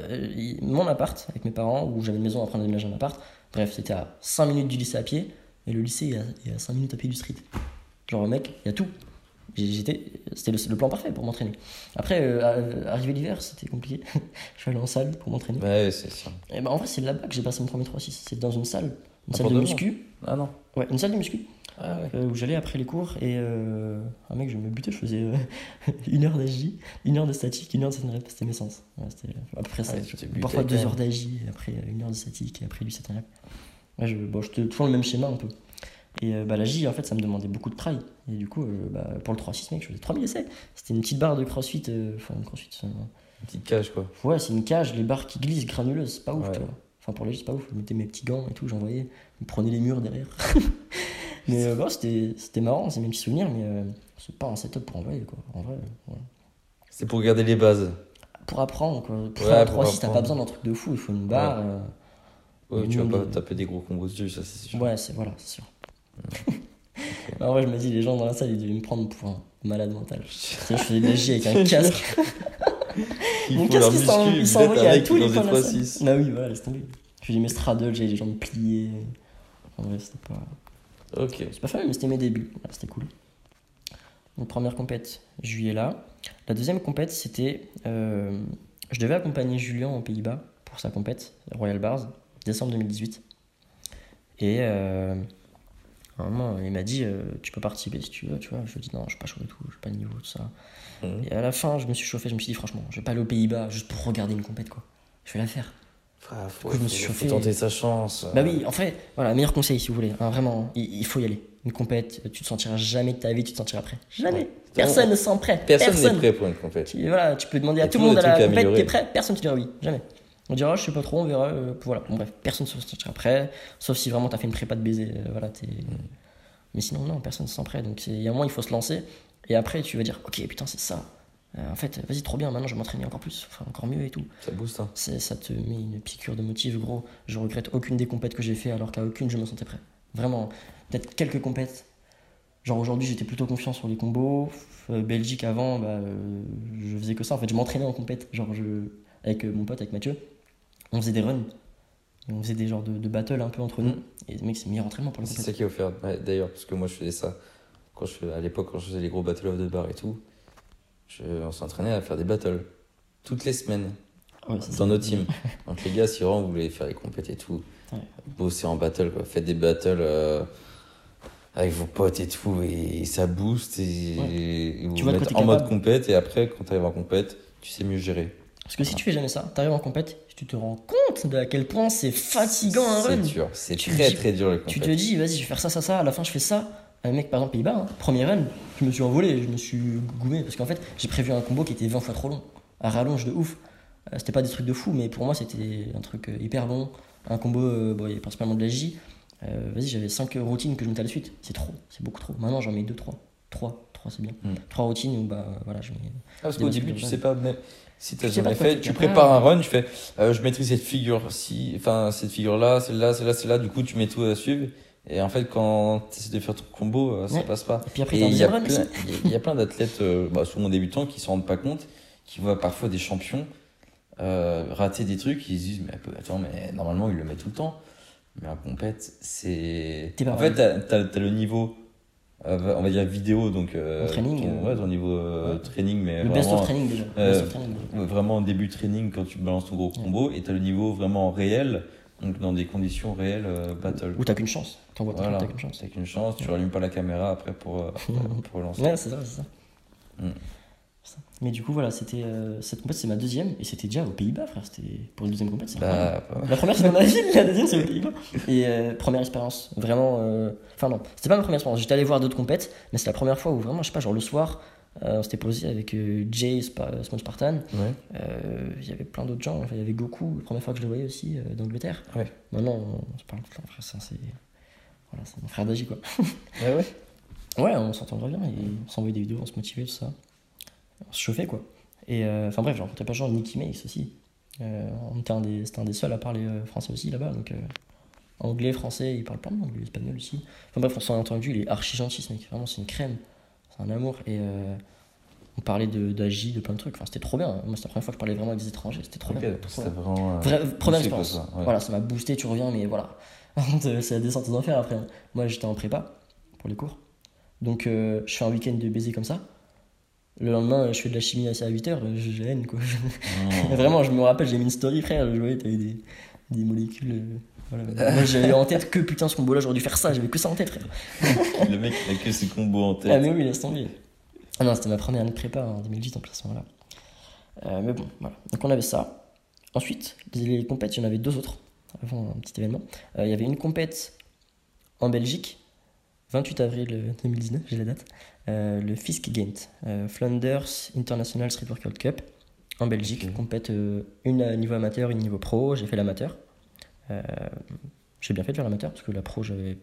mon appart avec mes parents, où j'avais une maison après on a déménagé un appart. Bref, c'était à 5 minutes du lycée à pied, et le lycée est à, est à 5 minutes à pied du street. Genre, mec, il y a tout. C'était le, le plan parfait pour m'entraîner. Après, euh, arrivé l'hiver, c'était compliqué. je suis allé en salle pour m'entraîner. Ouais, c'est ça. Et ben en vrai, c'est là-bas que j'ai passé mon premier 3-6. C'est dans une salle, une Ah, salle de muscu. Ah non. Ouais, une salle de muscu. Ah ouais. euh, où j'allais après les cours et euh, un mec je me butais je faisais euh, une heure d'AJ une heure de statique une heure de rep c'était mes sens ouais, c'était à peu près ça Ouais, buté parfois deux heures et après une heure de statique et après du set rep ouais, je, bon, j'étais toujours le même schéma un peu et euh, bah, la J en fait ça me demandait beaucoup de try et du coup euh, bah, pour le 3-6 mec je faisais 3000 essais c'était une petite barre de crossfit euh, enfin une crossfit Une petite cage quoi. ouais c'est une cage les barres qui glissent granuleuses c'est pas ouf Ouais. tu vois enfin pour la J c'est pas ouf je mettais mes petits gants et tout j'envoyais je me prenais les murs derrière mais euh, bon, c'était marrant c'est mes petits souvenirs mais euh, c'est pas un setup pour envoyer quoi en vrai ouais. C'est pour garder les bases. pour apprendre quoi pour Ouais, faire un pour 3-6 t'as pas besoin d'un truc de fou il faut une barre Ouais, tu vas pas taper des gros combos dessus, ça c'est sûr. Ouais, c'est voilà, c'est sûr. En vrai, je me dis, les gens dans la salle, ils devaient me prendre pour un malade mental. Je faisais des J avec un casque. Il Mon casque, il s'envoyait à tous les coins de la 3-6. salle. Bah oui, voilà, laisse tomber. Je faisais mes straddles, j'avais les jambes pliées. En vrai, c'était pas. Ok. C'est pas fameux, mais c'était mes débuts. C'était cool. Donc, première compète, juillet là. La deuxième compète, c'était. euh, je devais accompagner Julien aux Pays-Bas pour sa compète, Royal Bars, décembre 2018. Et. Euh, à un moment, il m'a dit euh, Tu peux participer si tu veux, tu vois. Je lui ai dit Non, je suis pas chaud et tout, je suis pas le niveau, tout ça. Mhm. Et à la fin, je me suis chauffé, je me suis dit Franchement, je vais pas aller aux Pays-Bas juste pour regarder une compète, quoi. Je vais la faire. Frère, faut, coup, je me suis chauffé. faut tenter sa chance. Bah oui, en fait, voilà, meilleur conseil si vous voulez. hein, vraiment, il, il faut y aller. Une compète, tu te sentiras jamais de ta vie, tu te sentiras prêt. Jamais. Ouais. Personne ne se sent prêt. Personne n'est prêt pour une compète. Tu, voilà, tu peux demander à tout le monde à la compète, t'es prêt Personne ne te dira oui. Jamais. On dira, je sais pas trop, on verra. euh, voilà. Bon, bref, personne ne se sentira prêt. Sauf si vraiment t'as fait une prépa de baiser. euh, voilà, t'es- Mais sinon, non, personne ne se sent prêt. Donc, il y a un moment, il faut se lancer. Et après, tu vas dire, ok, putain, c'est ça. Euh, en fait, vas-y, trop bien, maintenant je vais m'entraîner encore plus, enfin, encore mieux et tout. Ça booste, hein. C'est- ça te met une piqûre de motif, gros. Je regrette aucune des compètes que j'ai fait, alors qu'à aucune je me sentais prêt. Vraiment, peut-être quelques compètes. Genre aujourd'hui, j'étais plutôt confiant sur les combos. Euh, Belgique avant, bah, euh, je faisais que ça. En fait, je m'entraînais en compète. Genre, je, avec mon pote, avec Mathieu, on faisait des runs. Et on faisait des genres de, de battles un peu entre nous. Mm. Et mec, c'est le meilleur entraînement pour les C'est ça qui est offert. Ouais, D'ailleurs, parce que moi je faisais ça quand je à l'époque quand je faisais les gros battle of the bar et tout. Je, on s'entraînait à faire des battles toutes les semaines Ouais, dans nos teams. Donc les gars, si vraiment vous voulez faire les compètes et tout, Ouais. bossez en battle, quoi. faites des battles euh, avec vos potes et tout, et ça booste et, et vous Tu quoi mettez en mode compète. Et après, quand tu arrives en compète, tu sais mieux gérer. Parce que si tu fais jamais ça, t'arrives en compète, tu te rends compte de à quel point c'est fatigant un C'est run. dur, c'est très dis- très dur les Tu te dis, vas-y, je vais faire ça, ça, ça, à la fin je fais ça. un mec, par exemple, Pays-Bas, hein, premier run, je me suis envolé, je me suis goumé, parce qu'en fait, j'ai prévu un combo qui était 20 fois trop long, à rallonge de ouf. Euh, c'était pas des trucs de fou, mais pour moi, c'était un truc euh, hyper long. Un combo, euh, bon, il y avait principalement de la J. Euh, Vas-y, j'avais 5 routines que je mettais à la suite. C'est trop, c'est beaucoup trop. Maintenant, j'en mets 2, 3. 3, 3 c'est bien. Mm. 3 routines où, bah, voilà, je mets. Ah, parce qu'au début, tu sais pas, mais si pas jamais fait, tu prépares Ah. un run, tu fais, euh, je maîtrise cette figure-ci, enfin, cette figure-là, celle-là, celle-là, celle-là, du coup, tu mets tout à suivre. Et en fait, quand tu essaies de faire ton combo, euh, ça Ouais. passe pas. Et puis après, t'as un il y a plein, y a- plein d'athlètes, euh, bah, souvent débutants, qui se rendent pas compte, qui voient parfois des champions euh, rater des trucs, ils se disent, mais attends, mais normalement, ils le mettent tout le temps. Mais en compète, c'est. En fait, t'as t'as- t'as le niveau, euh, on va dire vidéo, donc. euh, training, ton, euh, ouais, ton niveau euh, ouais. training, mais Le best vraiment. of training déjà. euh, Best of training. Ouais, vraiment début training quand tu balances ton gros combo et t'as le niveau vraiment réel donc dans des conditions réelles euh, battle Ou t'as qu'une chance. T'envoies ton voilà truc, t'as qu'une chance. t'as qu'une chance tu rallumes pas la caméra après pour euh, pour, pour lancer Ouais, c'est ça, c'est ça. Mm. Mais du coup, voilà, c'était euh, cette compète, c'est ma deuxième, et c'était déjà aux Pays-Bas, frère. C'était pour une deuxième compète. c'est bah, pas mal. La première, c'est dans ma ville, la deuxième, c'est aux Pays-Bas. Et euh, première expérience, vraiment. euh, Enfin, non, c'était pas ma première expérience. J'étais allé voir d'autres compètes, mais c'est la première fois où vraiment, je sais pas, genre le soir, on s'était posé avec Jay, Spa- Small Spartan. ouais Il y avait plein d'autres gens. Enfin, il y avait Goku, la première fois que je le voyais aussi, d'Angleterre. Ouais. Maintenant, on se parle tout le temps, frère. Ça, c'est. Voilà, c'est mon frère d'Agi, quoi. ouais ouais Ouais, on s'entendrait bien et on s'envoyait des vidéos, on se motivait, tout ça. On se chauffait, quoi. Et euh, enfin bref, j'ai rencontré plein de gens, Nicky Mace aussi. Euh, un c'était un des seuls à parler euh, français aussi là-bas, donc anglais, français, il parle plein de langues, espagnol aussi. Enfin bref, on s'en est entendu, il est archi gentil ce mec, vraiment c'est une crème, c'est un amour. Et euh, on parlait de, d'Agi, de plein de trucs, enfin c'était trop bien. Moi, c'est la première fois que je parlais vraiment avec des étrangers, c'était trop bien. c'était vraiment euh, Vraie- première expérience. ça, ouais. Voilà, ça m'a boosté, tu reviens, mais voilà. C'est la descente aux enfers après. hein. Moi, j'étais en prépa pour les cours. Donc, euh, je fais un week-end de baiser comme ça. Le lendemain, je fais de la chimie à 8h, j'ai haine, quoi. Mmh. Vraiment, je me rappelle, j'ai mis une story, frère. Je voyais, t'avais des, des molécules. euh, voilà. Moi, j'avais en tête que putain, ce combo-là, j'aurais dû faire ça, j'avais que ça en tête, frère. le mec il a que ses combos en Ah, tête mais oui, laisse tomber. Ah non, c'était ma première année de prépa en 2010 en plus, à ce moment-là. Euh, mais bon, voilà. Donc on avait ça. Ensuite, les, les compètes, il y en avait deux autres avant un petit événement. Euh, il y avait une compète en Belgique, 28 avril 2019, j'ai la date. Euh, le Fisk Games, euh, Flanders International Street Workout Cup en Belgique. Ok. Compète euh, une à niveau amateur, une niveau pro. J'ai fait l'amateur. J'ai bien fait de faire l'amateur parce que la pro, j'avais.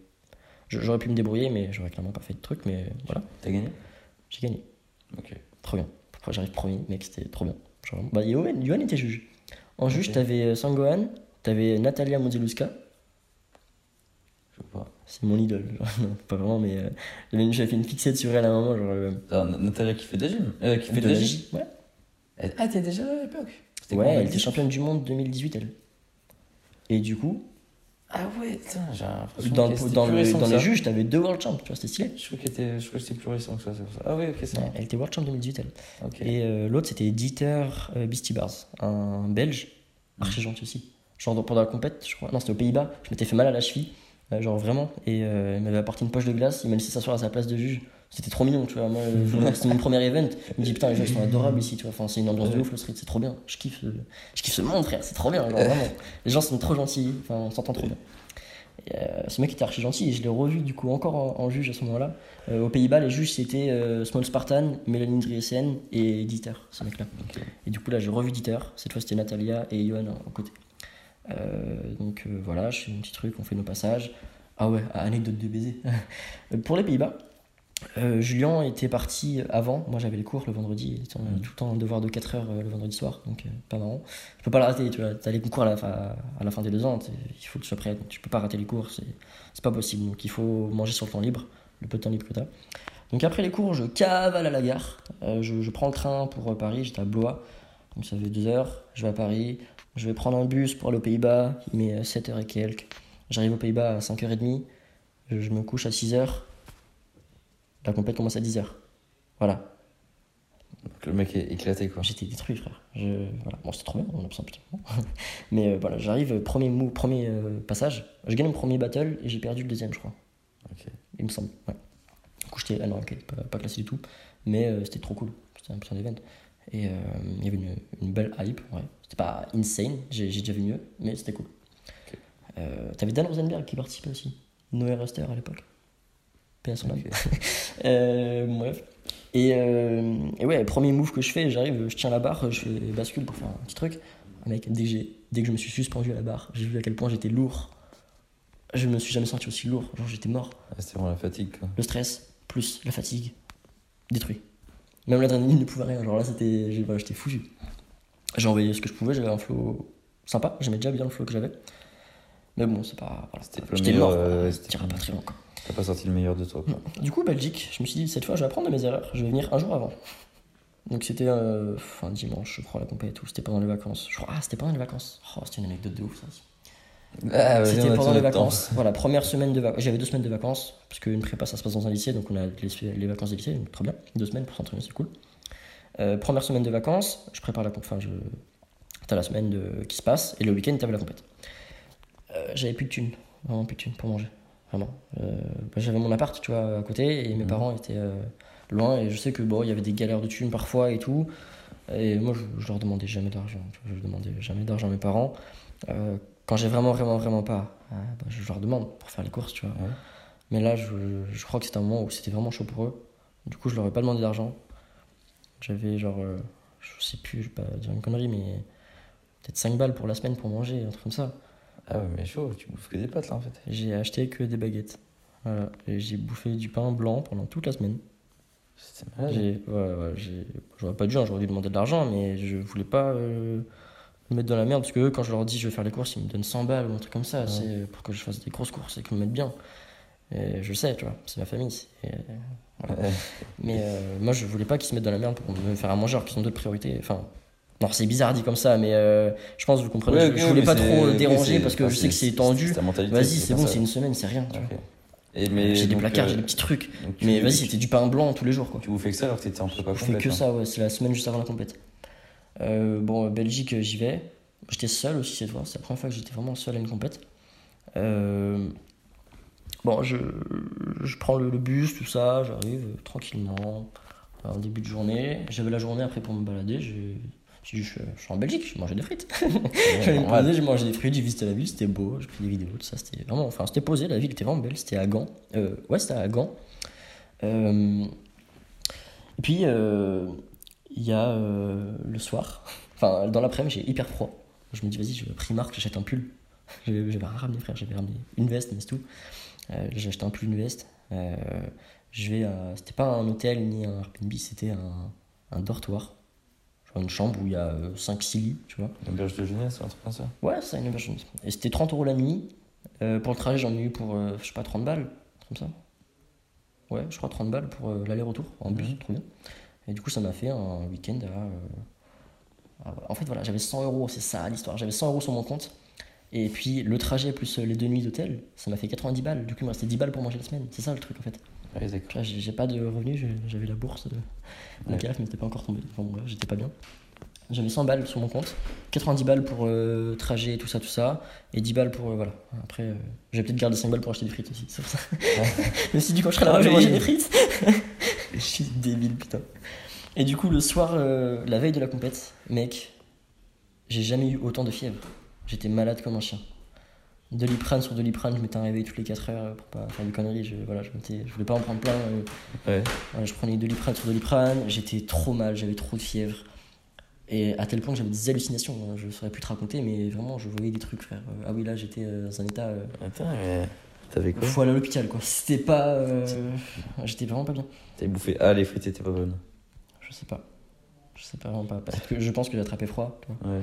J'aurais pu me débrouiller, mais j'aurais clairement pas fait de truc. Mais voilà, t'as gagné? J'ai gagné. ok Trop bien. Pourquoi j'arrive premier, mec, c'était trop bien. Genre, bah, Yohan, Yohan était juge. En juge, t'avais Sangohan, t'avais Natalia Modziluska, je sais pas c'est mon idole. non, pas vraiment, mais euh, j'avais une- j'avais fait une fixette sur elle à un moment. Genre, euh, Ah, Natalia qui fait de la gym euh, qui fait de la gym J. Ouais, Elle- ah t'es déjà là à l'époque? Ouais elle était 2010? championne du monde 2018, elle. Et du coup, ah ouais putain j'ai l'impression dans, que le- c'était dans, plus le- récent dans que les ça. juges, t'avais deux World Champs, tu vois, c'était stylé. Je crois qu'elle était- je crois que c'était plus récent que ça, c'est pour ça. Ah oui, ok, c'est Ouais, vrai. elle était World Champ 2018, elle. Et euh, l'autre, c'était Dieter euh, Beastie Bars, un belge, archi gentil aussi. Genre pendant la compète, je crois. Non, c'était aux Pays-Bas. Je m'étais fait mal à la cheville, genre vraiment. Et euh, il m'avait apporté une poche de glace. Il m'a laissé s'asseoir à sa place de juge. C'était trop mignon, tu vois. Moi, euh, c'était mon premier event. Il me dit putain, les gens sont adorables ici, tu vois. Enfin, c'est une ambiance de ouf le street, c'est trop bien. Je kiffe, euh, je kiffe ce monde, frère. C'est trop bien, genre, vraiment. Les gens sont trop gentils. Enfin, on s'entend trop bien. Et, euh, ce mec était archi gentil et je l'ai revu du coup encore en, en juge à ce moment-là. Euh, aux Pays-Bas, les juges c'était euh, Small Spartan, Mélanie Driesen et Dieter, ce mec-là. Et du coup, là, j'ai revu Dieter. Cette fois, c'était Natalia et Johan en côté. Euh, donc euh, voilà, je fais un petit truc, on fait nos passages. Ah ouais, anecdote de baiser. Pour les Pays-Bas, euh, Julien était parti avant. Moi, j'avais les cours le vendredi. On avait Mhm. tout le temps un devoir de 4 heures euh, le vendredi soir, donc euh, pas marrant. Tu peux pas le rater, tu vois. T'as les concours à la, fin, à la fin des deux ans, il faut que tu sois prêt. Donc, tu peux pas rater les cours, c'est pas possible. Donc il faut manger sur le temps libre, le peu de temps libre que t'as. Donc après les cours, je cavale à la gare. Je, je prends le train pour Paris, j'étais à Blois. Donc ça fait deux heures. Je vais à Paris. Je vais prendre un bus pour aller aux Pays-Bas. Il met 7h et quelques. J'arrive aux Pays-Bas à 5h30. Je, je me couche à 6h. La compète commence à 10h. Voilà. Donc le mec est éclaté quoi. J'étais détruit, frère. Je, voilà. Bon, c'était trop bien, on absent putain. Mais euh, voilà, j'arrive, euh, premier, mou, premier euh, passage. Je gagne mon premier battle et j'ai perdu le deuxième, je crois. Ok. Il me semble. Ouais. Du coup, j'étais. Ah non, ok, pas, pas classé du tout. Mais euh, c'était trop cool. C'était un putain d'event. Et euh, il y avait une, une belle hype. Ouais. C'était pas insane, j'ai déjà vu mieux, mais c'était cool. Euh, T'avais Dan Rosenberg qui participait aussi. Noé Rester à l'époque. paix à son âme. Euh, bref. Et, et ouais, premier move que je fais, j'arrive, je tiens la barre, je fais bascule pour faire un petit truc. Mec, dès que, dès que je me suis suspendu à la barre, j'ai vu à quel point j'étais lourd. Je me suis jamais senti aussi lourd, genre j'étais mort. Ah, C'était vraiment la fatigue, quoi. Le stress, plus la fatigue, détruit. Même l'adrénaline ne pouvait rien, genre là c'était, voilà, j'étais foutu. J'ai envoyé ce que je pouvais, j'avais un flow sympa, j'aimais déjà bien le flow que j'avais. Mais bon, c'est pas. Voilà, C'était j'étais mort, euh, T'iras pas- très loin. T'as pas sorti le meilleur de toi, quoi. Du coup, Belgique, je me suis dit, cette fois, je vais apprendre de mes erreurs. Je vais venir un jour avant. Donc, c'était euh, un dimanche, je crois, la compète et tout. C'était pendant les vacances. Je crois, ah, c'était pendant les vacances. Oh, c'était une anecdote de ouf, ça Ah, c'était pendant les temps. vacances. Voilà, première semaine de vacances. J'avais deux semaines de vacances. Parce qu'une prépa, ça se passe dans un lycée. Donc, on a les, les vacances des lycées. Donc, très bien. Deux semaines pour s'entraîner, c'est cool. Euh, première semaine de vacances. Je prépare la. Enfin, je. T'as la semaine de... qui se passe. Et le week-end, t'avais la compète. Euh, j'avais plus de thunes. Vraiment plus de thunes pour manger. Vraiment. Euh, bah, j'avais mon appart, tu vois, à côté, et mes Mhm. parents étaient loin, et je sais que bon, il y avait des galères de thunes parfois et tout. Et moi, je, je leur demandais jamais d'argent. vois, Je demandais jamais d'argent à mes parents. Quand j'ai vraiment, vraiment, vraiment pas, euh, bah, je leur demande pour faire les courses, tu vois. Ouais. Mais là, je, je crois que c'était un moment où c'était vraiment chaud pour eux. Du coup, je leur ai pas demandé d'argent. J'avais genre, euh, je sais plus, je vais pas dire une connerie, mais peut-être 5 balles pour la semaine pour manger, un truc comme ça. Ah ouais, mais chaud, tu bouffes que des pâtes, là, en fait. J'ai acheté que des baguettes. Voilà. Et j'ai bouffé du pain blanc pendant toute la semaine. C'était malade. J'ai, ouais, ouais, j'aurais pas dû, hein, j'aurais dû demander de l'argent, mais je voulais pas euh, me mettre dans la merde parce que eux, quand je leur dis je vais faire les courses, ils me donnent 100 balles ou un truc comme ça. Ouais. C'est pour que je fasse des grosses courses et qu'ils me mettent bien. Et je sais, tu vois, c'est ma famille. c'est- voilà. Ouais. Mais euh, moi, je voulais pas qu'ils se mettent dans la merde pour me faire à manger alors qu'ils ont d'autres priorités. Enfin, non, c'est bizarre dit comme ça, mais euh, je pense que vous comprenez. Ouais, je, ok, je voulais pas trop déranger parce que enfin, je sais que c'est tendu. Vas-y, c'est pas bon, c'est une semaine, c'est rien. tu vois. Ok. Et mais J'ai des placards, euh, j'ai des petits trucs. Mais vas-y, c'était du pain blanc tous les jours, quoi. Tu bouffais que ça alors que t'étais en prépa Je fais que hein. ça, ouais, c'est la semaine juste avant la compète. Euh, bon, Belgique, j'y vais. J'étais seul aussi cette fois, c'est la première fois que j'étais vraiment seul à une compète. Euh, bon, je, je prends le, le bus, tout ça, j'arrive euh, tranquillement, en début de journée. J'avais la journée après pour me balader, j'ai dit, je, je suis en Belgique, je mangeais des frites. J'allais me j'ai mangé des fruits, j'ai visité la ville, c'était beau, j'ai pris des vidéos, tout ça, c'était vraiment, enfin, c'était posé, la ville était vraiment belle, c'était à Gand. Euh, ouais, c'était à Gand. Euh, et puis, euh, il y a euh, le soir, enfin, dans l'après-midi, j'ai hyper froid. Je me dis, vas-y, je vais à Primark, j'achète un pull. J'avais ramené, frère, j'avais ramené une veste, mais c'est tout. Euh, j'ai acheté un pull, une veste. Euh, je vais à. C'était pas un hôtel ni un Airbnb, c'était un, un dortoir. Genre une chambre où il y a 5-6 lits, tu vois. Une auberge de jeunesse, un truc comme ça. Ouais, c'est une auberge jeunesse. Et c'était 30 euros la nuit. Euh, pour le trajet, j'en ai eu pour, euh, je sais pas, 30 balles, comme ça. Ouais, je crois 30 balles pour euh, l'aller-retour en bus, Mhm. trop bien. Et du coup, ça m'a fait un week-end à. euh, En fait, voilà, j'avais 100 euros, c'est ça l'histoire. J'avais 100 euros sur mon compte. Et puis le trajet plus euh, les deux nuits d'hôtel, ça m'a fait 90 balles. Du coup, il me restait 10 balles pour manger la semaine. C'est ça le truc en fait. Ouais, d'accord. J'ai j'ai pas de revenus, j'ai- j'avais la bourse de la Ouais. CAF, mais c'était pas encore tombé. Enfin, bon, j'étais pas bien. J'avais 100 balles sur mon compte, 90 balles pour euh, trajet, tout ça, tout ça, et 10 balles pour. euh, voilà. Après, euh, j'ai peut-être gardé 5 balles pour acheter des frites aussi, c'est pour ça. mais si du coup je serai là-bas, Ah vais oui. manger des frites. je suis débile, putain. Et du coup, le soir, euh, la veille de la compète, mec, j'ai jamais eu autant de fièvre. J'étais malade comme un chien. Doliprane sur Doliprane, je m'étais un réveil toutes les 4 heures pour pas faire des conneries. Je, voilà, je, voulais pas en prendre plein. euh, Ouais. voilà, je prenais Doliprane sur Doliprane, j'étais trop mal, j'avais trop de fièvre. Et à tel point que j'avais des hallucinations, hein, je saurais plus te raconter, mais vraiment, je voyais des trucs, frère. Euh, Ah oui, là, j'étais euh, dans un état. Euh, Attends, mais t'avais quoi faut aller à l'hôpital, quoi. C'était pas. euh, J'étais vraiment pas bien. T'avais bouffé. Ah, les frites étaient pas bonnes. Je sais pas. Je sais pas vraiment pas. Peut-être que je pense que j'ai attrapé froid. Ouais.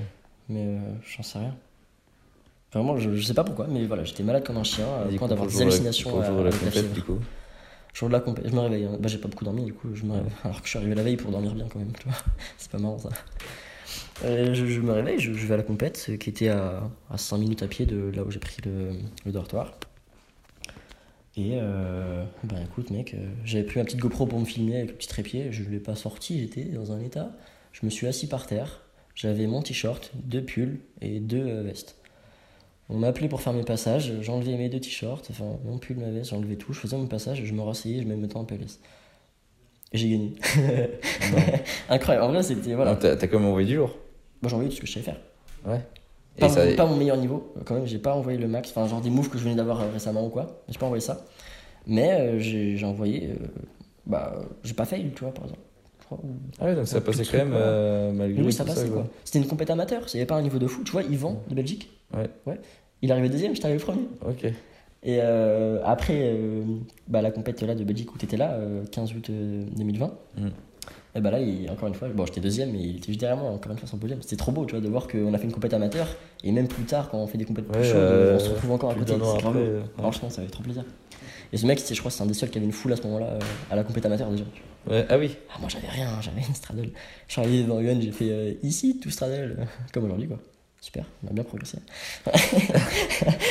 mais euh, j'en sais rien. Vraiment, je, je sais pas pourquoi, mais voilà, j'étais malade comme un chien, du point d'avoir des jour hallucinations à- jour de la compète, du coup. Jour de la compète, je me réveille. hein. Bah, j'ai pas beaucoup dormi, du coup, je me réveille. Alors que je suis arrivé la veille pour dormir bien quand même, tu vois. C'est pas marrant ça. Euh, je, je me réveille, je, je vais à la compète, qui était à, à 5 minutes à pied de là où j'ai pris le, le dortoir. Et euh, ben écoute, mec, euh, j'avais pris ma petite GoPro pour me filmer avec le petit trépied. Je ne l'ai pas sorti, j'étais dans un état. Je me suis assis par terre. J'avais mon t-shirt, deux pulls et deux euh, vestes. On m'a appelé pour faire mes passages. J'enlevais mes deux t-shirts, enfin mon pull, ma veste, j'enlevais tout. Je faisais mon passage, je me rasseyais, je me mettais en PLS. Et j'ai gagné. Incroyable. En vrai, c'était. Voilà. Non, T'as quand même envoyé du lourd. Moi, j'ai envoyé tout ce que je savais faire. Ouais. Pas, ça. pas mon meilleur niveau, quand même, j'ai pas envoyé le max. Enfin, genre des moves que je venais d'avoir euh, récemment ou quoi. J'ai pas envoyé ça. Mais euh, j'ai envoyé. euh, bah, j'ai pas fail, tu vois, par exemple. Je crois, ou- Ah ouais, donc ça passait quand même euh, malgré Oui, ça tout passait quoi. quoi. C'était une compète amateur, avait pas un niveau de fou. Tu vois, Yvan de Belgique. Ouais. Ouais. Il est arrivé deuxième, j'étais arrivé premier. Ok. Et euh, après euh, bah, la compète là de Belgique où tu étais là, euh, 15 août euh, 2020, Mm. Et bah là, il, encore une fois, bon, j'étais deuxième, mais il était juste derrière moi, encore une fois, son podium. C'était trop beau, tu vois, de voir qu'on a fait une compète amateur, et même plus tard, quand on fait des compètes plus Ouais, chaudes, euh, on se retrouve encore à côté. C'est grave euh. Franchement, ça avait trop plaisir. Et ce mec, je crois c'est un des seuls qui avait une foule à ce moment-là, euh, à la compète amateur déjà. Ouais, ah oui. Ah, moi, j'avais rien, j'avais une straddle. Je suis arrivé devant UN, j'ai fait euh, ici, tout straddle, comme aujourd'hui, quoi. Super, on a bien progressé.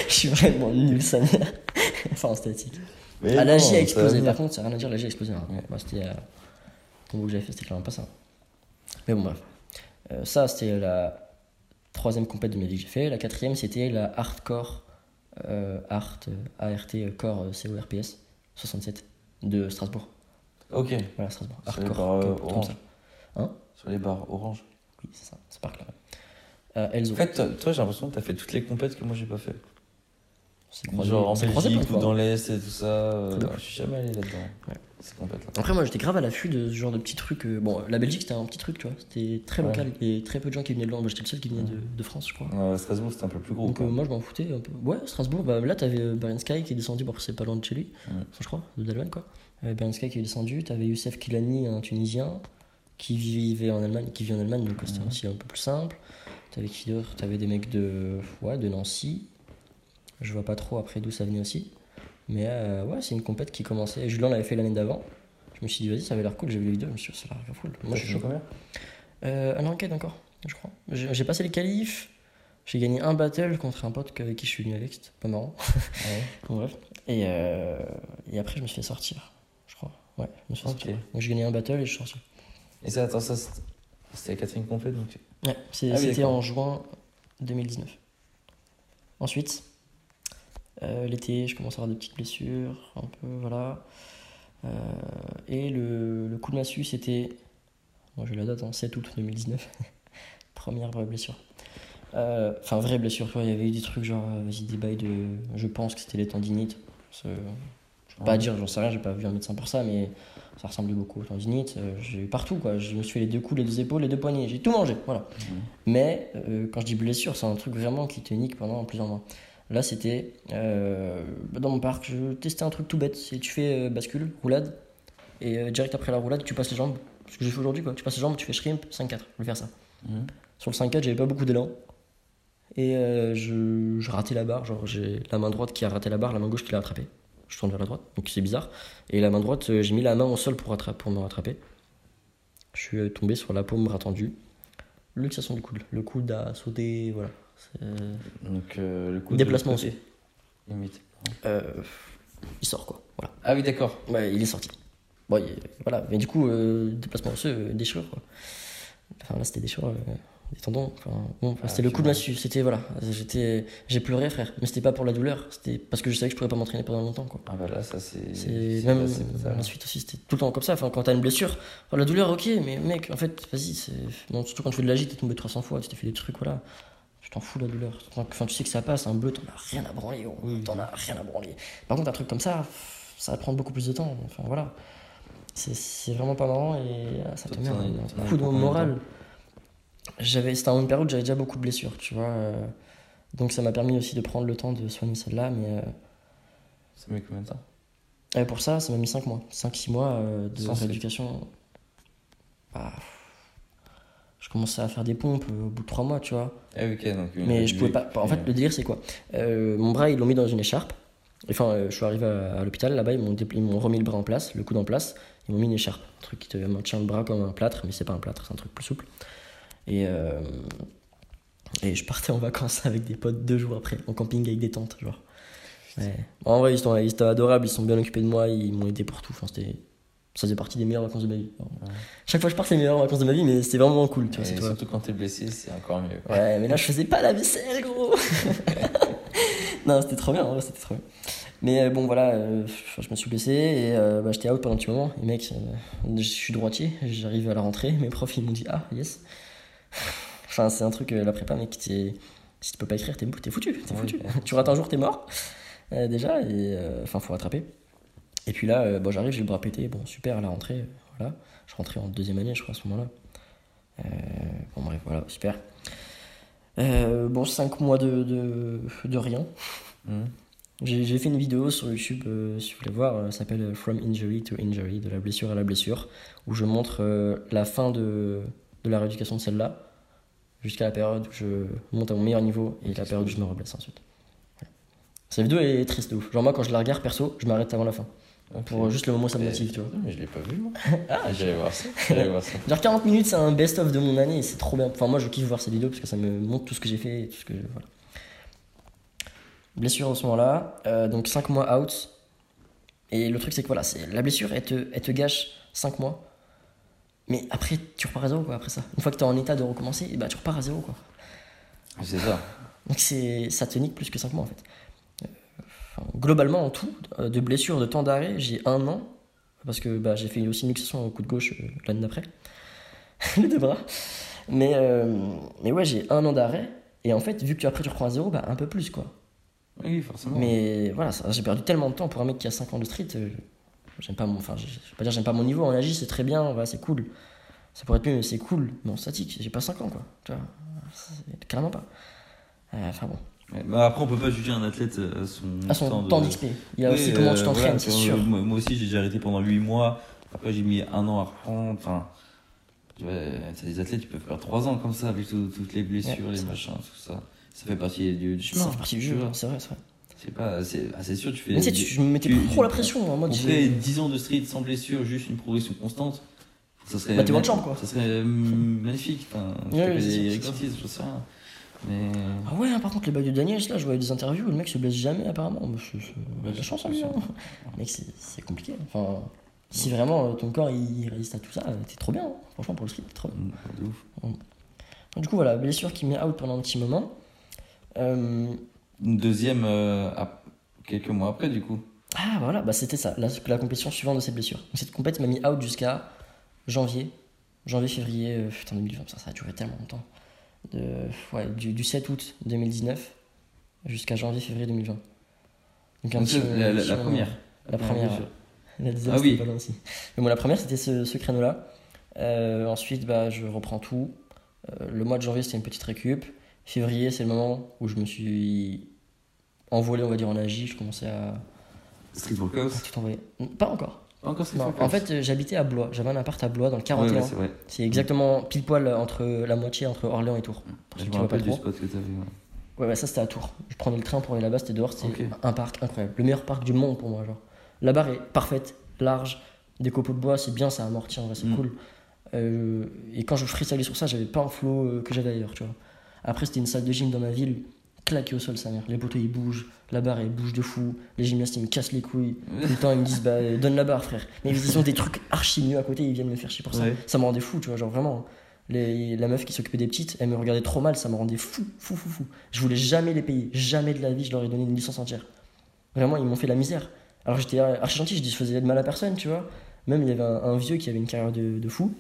je suis vraiment nul, sa mère. enfin, en statistique. Mais Ah, la J a explosé. Par contre, ça n'a rien à dire, la J a explosé. hein. Bah, c'était. Combo que j'avais fait, c'était clairement pas ça. Mais bon, bref. Euh, ça, c'était la troisième compète de ma vie que j'ai fait. La quatrième, c'était la Hardcore euh, Art, euh, ART euh, Core CORPS 67 de Strasbourg. Ok. Voilà, Strasbourg. Sur les Hardcore. barres, comme- comme orange. Hein? Sur les barres orange. Oui, c'est ça, c'est par là. Euh, Elzo. En fait, toi, j'ai l'impression que t'as fait toutes les compètes que moi j'ai pas fait. C'est croisé- Genre en c'est croisé Belgique plein ou de fois. dans l'Est et tout ça. euh, C'est je suis jamais allé là-dedans. Ouais. Ces compètes là. Après, moi, j'étais grave à l'affût de ce genre de petits trucs. euh, Bon, la Belgique, c'était un petit truc, tu vois. C'était très Ouais. local et très peu de gens qui venaient de là. Moi, j'étais le seul qui venait de, de France, je crois. Ouais, Strasbourg c'était un peu plus gros. Donc quoi. euh, moi je m'en foutais un peu. Ouais, Strasbourg, bah, là t'avais euh, Beren Sky qui est descendu, bon c'est pas loin de chez lui, je crois, de Dalman quoi. Euh, Sky qui est descendu, t'avais Youssef Kilani, un Tunisien, qui vivait en Allemagne, qui vit en Allemagne, donc c'était aussi un peu plus simple. T'avais qui d'autre? T'avais des mecs de, ouais, de Nancy, je vois pas trop après d'où ça venait aussi. Mais euh, ouais, c'est une compète qui commençait. Julien l'avait fait l'année d'avant. Je me suis dit, vas-y, ça avait l'air cool. J'ai vu les vidéos, je me suis dit, ça a l'air cool. Moi T'as je suis fait chaud. combien Euh, un enquête encore, je crois. J'ai j'ai passé les qualifs. J'ai gagné un battle contre un pote avec qui je suis venu avec, c'était pas marrant. Ouais. Bon, bref. Et, euh, et après, je me suis fait sortir, je crois. Ouais, je me suis fait sortir. Donc j'ai gagné un battle et je suis sorti. Et ça, attends, ça c'était c'était la quatrième compète donc. Ouais, c'est- Ah oui, c'était en juin 2019. Ensuite, euh, l'été, je commence à avoir des petites blessures, un peu, voilà. Euh, et le, le coup de massue, c'était. Moi, j'ai la date, hein, 7 août 2019. Première vraie blessure. Euh, Enfin, vraie blessure, tu vois, il y avait eu des trucs genre, vas-y, des bails de. Je pense que c'était les tendinites. Je peux pas Ouais. dire, j'en sais rien, j'ai pas vu un médecin pour ça, mais ça ressemblait beaucoup aux tendinites. Euh, j'ai eu partout, quoi. Je me suis fait les deux coups, les deux épaules, les deux poignets. J'ai tout mangé, voilà. Mhm. Mais euh, quand je dis blessure, c'est un truc vraiment qui te nique pendant plusieurs mois. Là, c'était euh, dans mon parc, je testais un truc tout bête. C'est tu fais euh, bascule, roulade, et euh, direct après la roulade, tu passes les jambes. Ce que j'ai fait aujourd'hui, quoi. Tu passes les jambes, tu fais shrimp, 5-4. Je vais faire ça. Mhm. Sur le 5-4, j'avais pas beaucoup d'élan. Et je, je ratais la barre. Genre, j'ai la main droite qui a raté la barre, la main gauche qui l'a attrapée. Je tourne vers la droite, donc c'est bizarre. Et la main droite, j'ai mis la main au sol pour, me rattraper. Je suis tombé sur la paume bras tendu. Luxation du coude. Le coude a sauté, voilà. C'est- Donc euh, le coup Déplacement de côté, Limite. Euh, il sort quoi. Voilà. Ah oui, d'accord. Ouais, il est sorti. Bon, il- voilà. Mais du coup, euh, déplacement osseux, euh, déchirure quoi. Enfin là, c'était déchirure, euh, des tendons. Enfin, bon, enfin, Ah, c'était le coup de massue. C'était voilà. J'étais, j'ai pleuré, frère. Mais c'était pas pour la douleur. C'était parce que je savais que je pourrais pas m'entraîner pendant longtemps quoi. Ah bah là, ça c'est. Même la suite aussi, c'était tout le temps comme ça. Enfin, quand t'as une blessure, enfin, la douleur, ok, mais mec, en fait, vas-y, bon, surtout quand tu fais de la gîte, t'es tombé 300 fois, tu t'es fait des trucs, voilà. T'en fous la douleur. Enfin, tu sais que ça passe, un bleu, t'en as rien à branler. Oui. T'en as rien à branler. Par contre, un truc comme ça, ça va prendre beaucoup plus de temps. Enfin, voilà. C'est- vraiment pas marrant et ah, ça te met un, coup de moral. C'était en une période où j'avais déjà beaucoup de blessures, tu vois. euh, donc ça m'a permis aussi de prendre le temps de soigner celle-là, mais. euh, Ça met combien de temps? Et pour ça, ça m'a mis 5 mois. 5-6 mois euh, de rééducation. Bah, je commençais à faire des pompes euh, au bout de 3 mois, tu vois. Ah ok, donc. Mais je pouvais pas. En fait, le délire, c'est quoi? Euh, Mon bras, ils l'ont mis dans une écharpe. Enfin, euh, je suis arrivé à, à l'hôpital, là-bas, ils m'ont ils m'ont remis le bras en place, le coude en place. Ils m'ont mis une écharpe. Un truc qui te maintient le bras comme un plâtre, mais c'est pas un plâtre, c'est un truc plus souple. Et, euh, et je partais en vacances avec des potes deux jours après, en camping avec des tentes, genre. Ouais. En vrai, ils sont, ils étaient adorables, ils sont bien occupés de moi, ils m'ont aidé pour tout. Enfin, c'était, ça faisait partie des meilleures vacances de ma vie. Chaque fois que je pars, c'est les meilleures vacances de ma vie, mais c'était vraiment cool, tu vois. Et c'est toi. surtout quand t'es blessé, c'est encore mieux. Ouais, mais là, je faisais pas la vaisselle, gros. non, c'était trop bien, c'était trop bien. Mais euh, bon, voilà, euh, je me suis blessé et euh, bah, j'étais out pendant un petit moment. Et mec, euh, je suis droitier, j'arrive à la rentrée. Mes profs, ils m'ont dit Ah, yes. enfin, c'est un truc, la prépa, mec, si tu peux pas écrire, t'es foutu. T'es foutu. ouais. tu rates un jour, t'es mort. Déjà, et enfin, faut rattraper. Et puis là, euh, bon, j'arrive, j'ai le bras pété. Bon, super, la rentrée, euh, voilà. Je rentrais en deuxième année, je crois, à ce moment-là. Euh, bon, bref, voilà, super. Euh, bon, 5 mois de, de, de rien. Mhm. J'ai fait une vidéo sur YouTube, si vous voulez voir, ça s'appelle From Injury to Injury, de la blessure à la blessure, où je montre la fin de, de la rééducation de celle-là, jusqu'à la période où je monte à mon meilleur niveau et la période où je me reblesse ensuite. Cette vidéo est triste de ouf. Genre, moi, quand je la regarde perso, je m'arrête avant la fin. Pour euh, juste le moment ça me motive, tu vois. Mais je l'ai pas vu, moi. ah, j'allais voir ça. J'allais voir ça. Genre 40 minutes, c'est un best-of de mon année et c'est trop bien. Enfin, moi, je kiffe voir ces vidéos parce que ça me montre tout ce que j'ai fait et tout ce que. Voilà. Blessure en ce moment-là, euh, donc 5 mois out. Et le truc, c'est que voilà, c'est la blessure, elle te, elle te gâche 5 mois. Mais après, tu repars à zéro, quoi, après ça. Une fois que tu es en état de recommencer, et bah, tu repars à zéro, quoi. C'est ça. Donc ça te nique plus que 5 mois, en fait. Enfin, globalement, en tout, euh, de blessure, de temps d'arrêt, j'ai un an. Parce que bah, j'ai fait aussi une luxation au coup de gauche euh, l'année d'après. Les deux bras. Mais, euh, mais ouais, j'ai un an d'arrêt. Et en fait, vu que tu, après tu reprends à zéro, bah, un peu plus, quoi. Oui, forcément. Mais voilà, j'ai perdu tellement de temps pour un mec qui a 5 ans de street. euh, j'aime pas mon. Enfin, je vais pas dire j'aime pas mon niveau. En agi, c'est très bien, voilà, c'est cool. Ça pourrait être mieux, mais c'est cool. Mais en statique, j'ai pas 5 ans, quoi. Tu vois, carrément pas. Enfin bon. Ouais, bah après, on peut pas juger un athlète à son, À son temps temps d'XP. Il y a Oui, aussi comment tu euh, t'entraînes, voilà, c'est sûr. Moi, moi aussi, j'ai déjà arrêté pendant 8 mois. Après, j'ai mis un an à reprendre. Enfin, tu vois, t'as des athlètes qui peuvent faire 3 ans comme ça, avec tout- toutes les blessures, Ouais, les machins, tout ça. Ça fait partie du, du Ça chemin. fait partie du jeu, hein, c'est vrai, c'est vrai. C'est pas, c'est, ah, sûr, tu fais. Mais tu sais, tu- je me mettais trop la pression. On j'ai- fait 10 ans de street sans blessure, juste une progression constante. Ça serait. Bah, t'es quoi. Ça serait magnifique. Enfin, tu Ouais, fais ouais, des exercices, je sais rien. Mais. Ah ouais, hein, par contre, les bagues de Daniel, là, je voyais des interviews où le mec se blesse jamais, apparemment. C'est- Ouais, la chance, hein, lui, c'est hein. Mec, c'est c'est compliqué. Enfin, si vraiment euh, ton corps il résiste à tout ça, euh, t'es trop bien. hein. Franchement, pour le street, t'es trop bien. de ouf. Donc, du coup, voilà, blessure qui met out pendant un petit moment. Euh, Une deuxième, euh, à- quelques mois après, du coup. Ah, voilà, bah, c'était ça, la, la compétition suivante de cette blessure. Donc, cette compète m'a mis out jusqu'à janvier. Janvier, février, euh, putain, 2020, ça, ça a duré tellement longtemps. De, ouais, du, du 7 août 2019 jusqu'à janvier, février 2020. Donc, un Donc, petit- la, la- la moment. première. La première. La deuxième, Ah c'était oui. pas loin aussi. Mais bon, la première, c'était ce, ce créneau-là. Euh, ensuite, bah, je reprends tout. Euh, le mois de janvier, c'était une petite récup. Février, c'est le moment où je me suis envolé, on va dire, en agi. Je commençais à, Street workout. à tout envoyer. Pas encore. Encore Non, en fait, euh, j'habitais à Blois. J'avais un appart à Blois dans le Ouais, 41. ouais, c'est exactement pile poil entre la moitié entre Orléans et Tours. Pour Je me rappelle du trop. spot que t'avais. ouais. Ouais, ouais, ça c'était à Tours. Je prenais le train pour aller là-bas, c'était dehors, c'était Ok. un parc incroyable. Le meilleur parc du monde pour moi, genre. La barre est parfaite, large, des copeaux de bois, c'est bien, ça amortit en vrai, c'est Mm. cool. Euh, et quand je freestylais sur ça, j'avais pas un flow euh, que j'avais ailleurs, tu vois. Après, c'était une salle de gym dans ma ville, claquée au sol, sa mère. Les poteaux ils bougent, la barre elle bouge de fou, les gymnastes ils me cassent les couilles. Tout le temps ils me disent, bah euh, donne la barre, frère. Mais ils ont des trucs archi mieux à côté, ils viennent me faire chier pour ça. Ouais. Ça me rendait fou, tu vois, genre vraiment. Les, la meuf qui s'occupait des petites, elle me regardait trop mal, ça me rendait fou, fou, fou, fou. Je voulais jamais les payer, jamais de la vie, je leur ai donné une licence entière. Vraiment, ils m'ont fait la misère. Alors j'étais archi gentil, je dis je faisais de mal à personne, tu vois. Même il y avait un, un vieux qui avait une carrière de, de fou.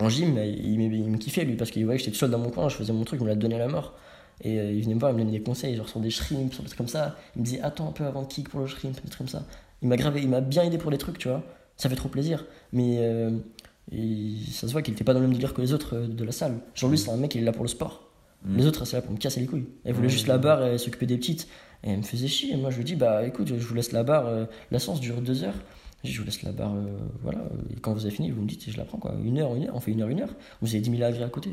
En gym, il, me- il me kiffait lui parce qu'il voyait que j'étais tout seul dans mon coin, je faisais mon truc, il me l'a donné à la mort. Et euh, il venait me voir, il me donnait des conseils, genre sur des shrimps, sur des trucs comme ça. Il me disait attends un peu avant de kick pour le shrimp, des trucs comme ça. Il m'a gravé, il m'a bien aidé pour les trucs, tu vois. Ça fait trop plaisir. Mais euh, et ça se voit qu'il était pas dans le même délire que les autres euh, de la salle. Genre lui, c'est un mec, il est là pour le sport. Mm. Les autres, c'est là pour me casser les couilles. Elle voulait Ouais, juste la barre et s'occuper des petites. Et elle me faisait chier. Moi, je lui dis, bah écoute, je vous laisse la barre. la séance dure deux heures. Je vous laisse la barre, euh, voilà. Et quand vous avez fini, vous me dites, et je la prends quoi. Une heure, une heure, on fait une heure, une heure. Vous avez 10 000 agrès à côté.